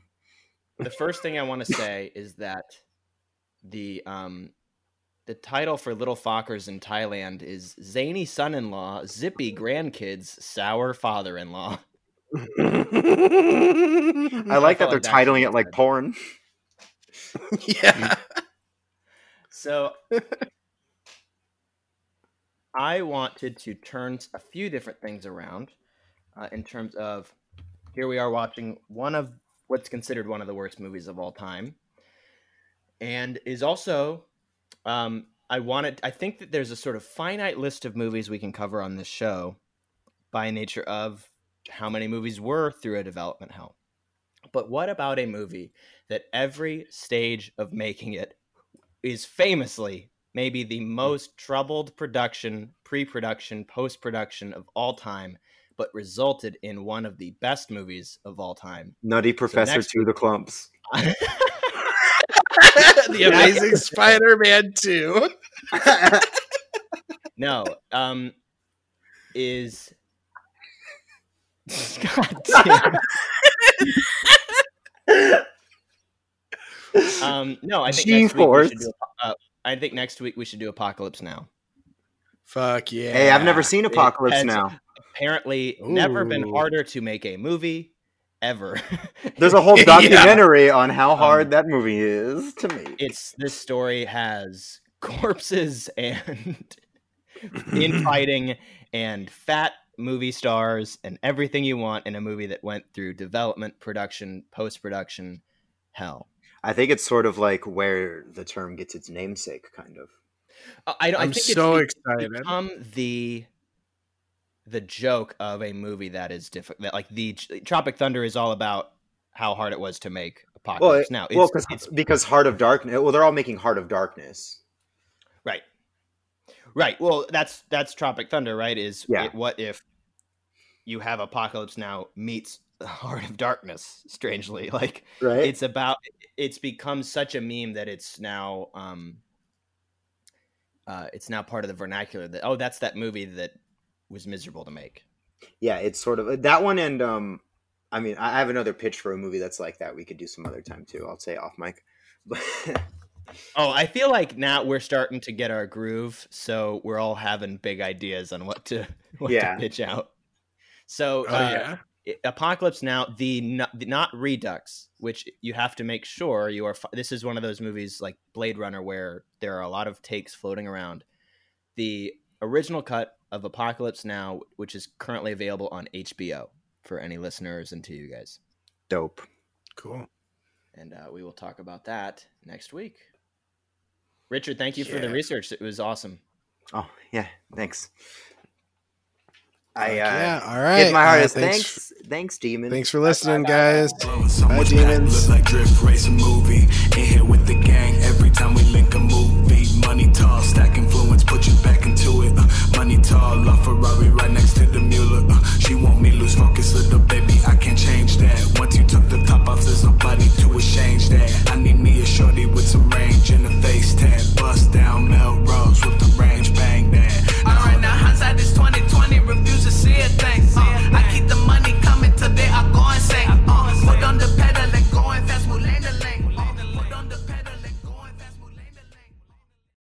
The first thing I want to say is that the um the title for Little Fockers in Thailand is Zany Son-in-Law, Zippy Grandkids, Sour Father-in-Law. I like that they're like titling it like porn. yeah. So I wanted to turn a few different things around uh, in terms of here we are watching one of what's considered one of the worst movies of all time, and is also um, I wanted I think that there's a sort of finite list of movies we can cover on this show by nature of how many movies were through a development hell. But what about a movie that every stage of making it is famously maybe the most troubled production, pre-production, post-production of all time, but resulted in one of the best movies of all time. Nutty Professor next to the Klumps. the Amazing Spider-Man 2. no, um, is God damn. Um, no, I think next week we should do. Uh, I think next week we should do Apocalypse Now. Fuck yeah. Hey, I've never seen Apocalypse Now. Apparently, never been harder to make a movie ever. There's a whole Yeah. documentary on how hard Um, that movie is to me. it's this story has corpses and infighting and fat movie stars and everything you want in a movie that went through development, production, post production, hell. I think it's sort of like where the term gets its namesake, kind of. I, I, don't- I I'm think so it's be- excited. become the the joke of a movie that is difficult. Like the Tropic Thunder is all about how hard it was to make Well, Apocalypse it- Now. It's, well, cause, it's because Heart of Darkness. Well, they're all making Heart of Darkness. Right. Right. Well, that's that's Tropic Thunder, right? Is Yeah. it, what if you have Apocalypse Now meets Heart of Darkness? Strangely, like Right. it's about it's become such a meme that it's now um uh it's now part of the vernacular that oh that's that movie that was miserable to make. yeah, it's sort of that one. And um, I mean, I I have another pitch for a movie that's like that. We could do some other time too. I'll say off mic. Oh, I feel like now we're starting to get our groove, so we're all having big ideas on what to what Yeah. to pitch out. So Oh uh, yeah. Apocalypse Now, the not, the not Redux, which you have to make sure you are. This is one of those movies like Blade Runner where there are a lot of takes floating around. The original cut of Apocalypse Now, which is currently available on HBO for any listeners and to you guys, dope. Cool. and uh, we will talk about that next week. Richard, thank you for the research. It was awesome. Oh yeah, thanks. I uh, yeah. All right. give my Uh, hardest. thanks. thanks, thanks, demon. Thanks for listening, guys. Blowing so Bye, demons. look like drift race movie. In here with the gang, every time we link a movie. Money tall, stack influence, put you back into it. Uh, money tall, love Ferrari right next to the Mueller. Uh, she want me loose, focus, little baby, I can't change that. Once you took the top off, there's nobody to exchange that. I need me a shorty with some range and a face tat. Bust down Melrose with the range, bang that. Alright, now hindsight is 2020, refuse to see a thing. Uh, I keep the money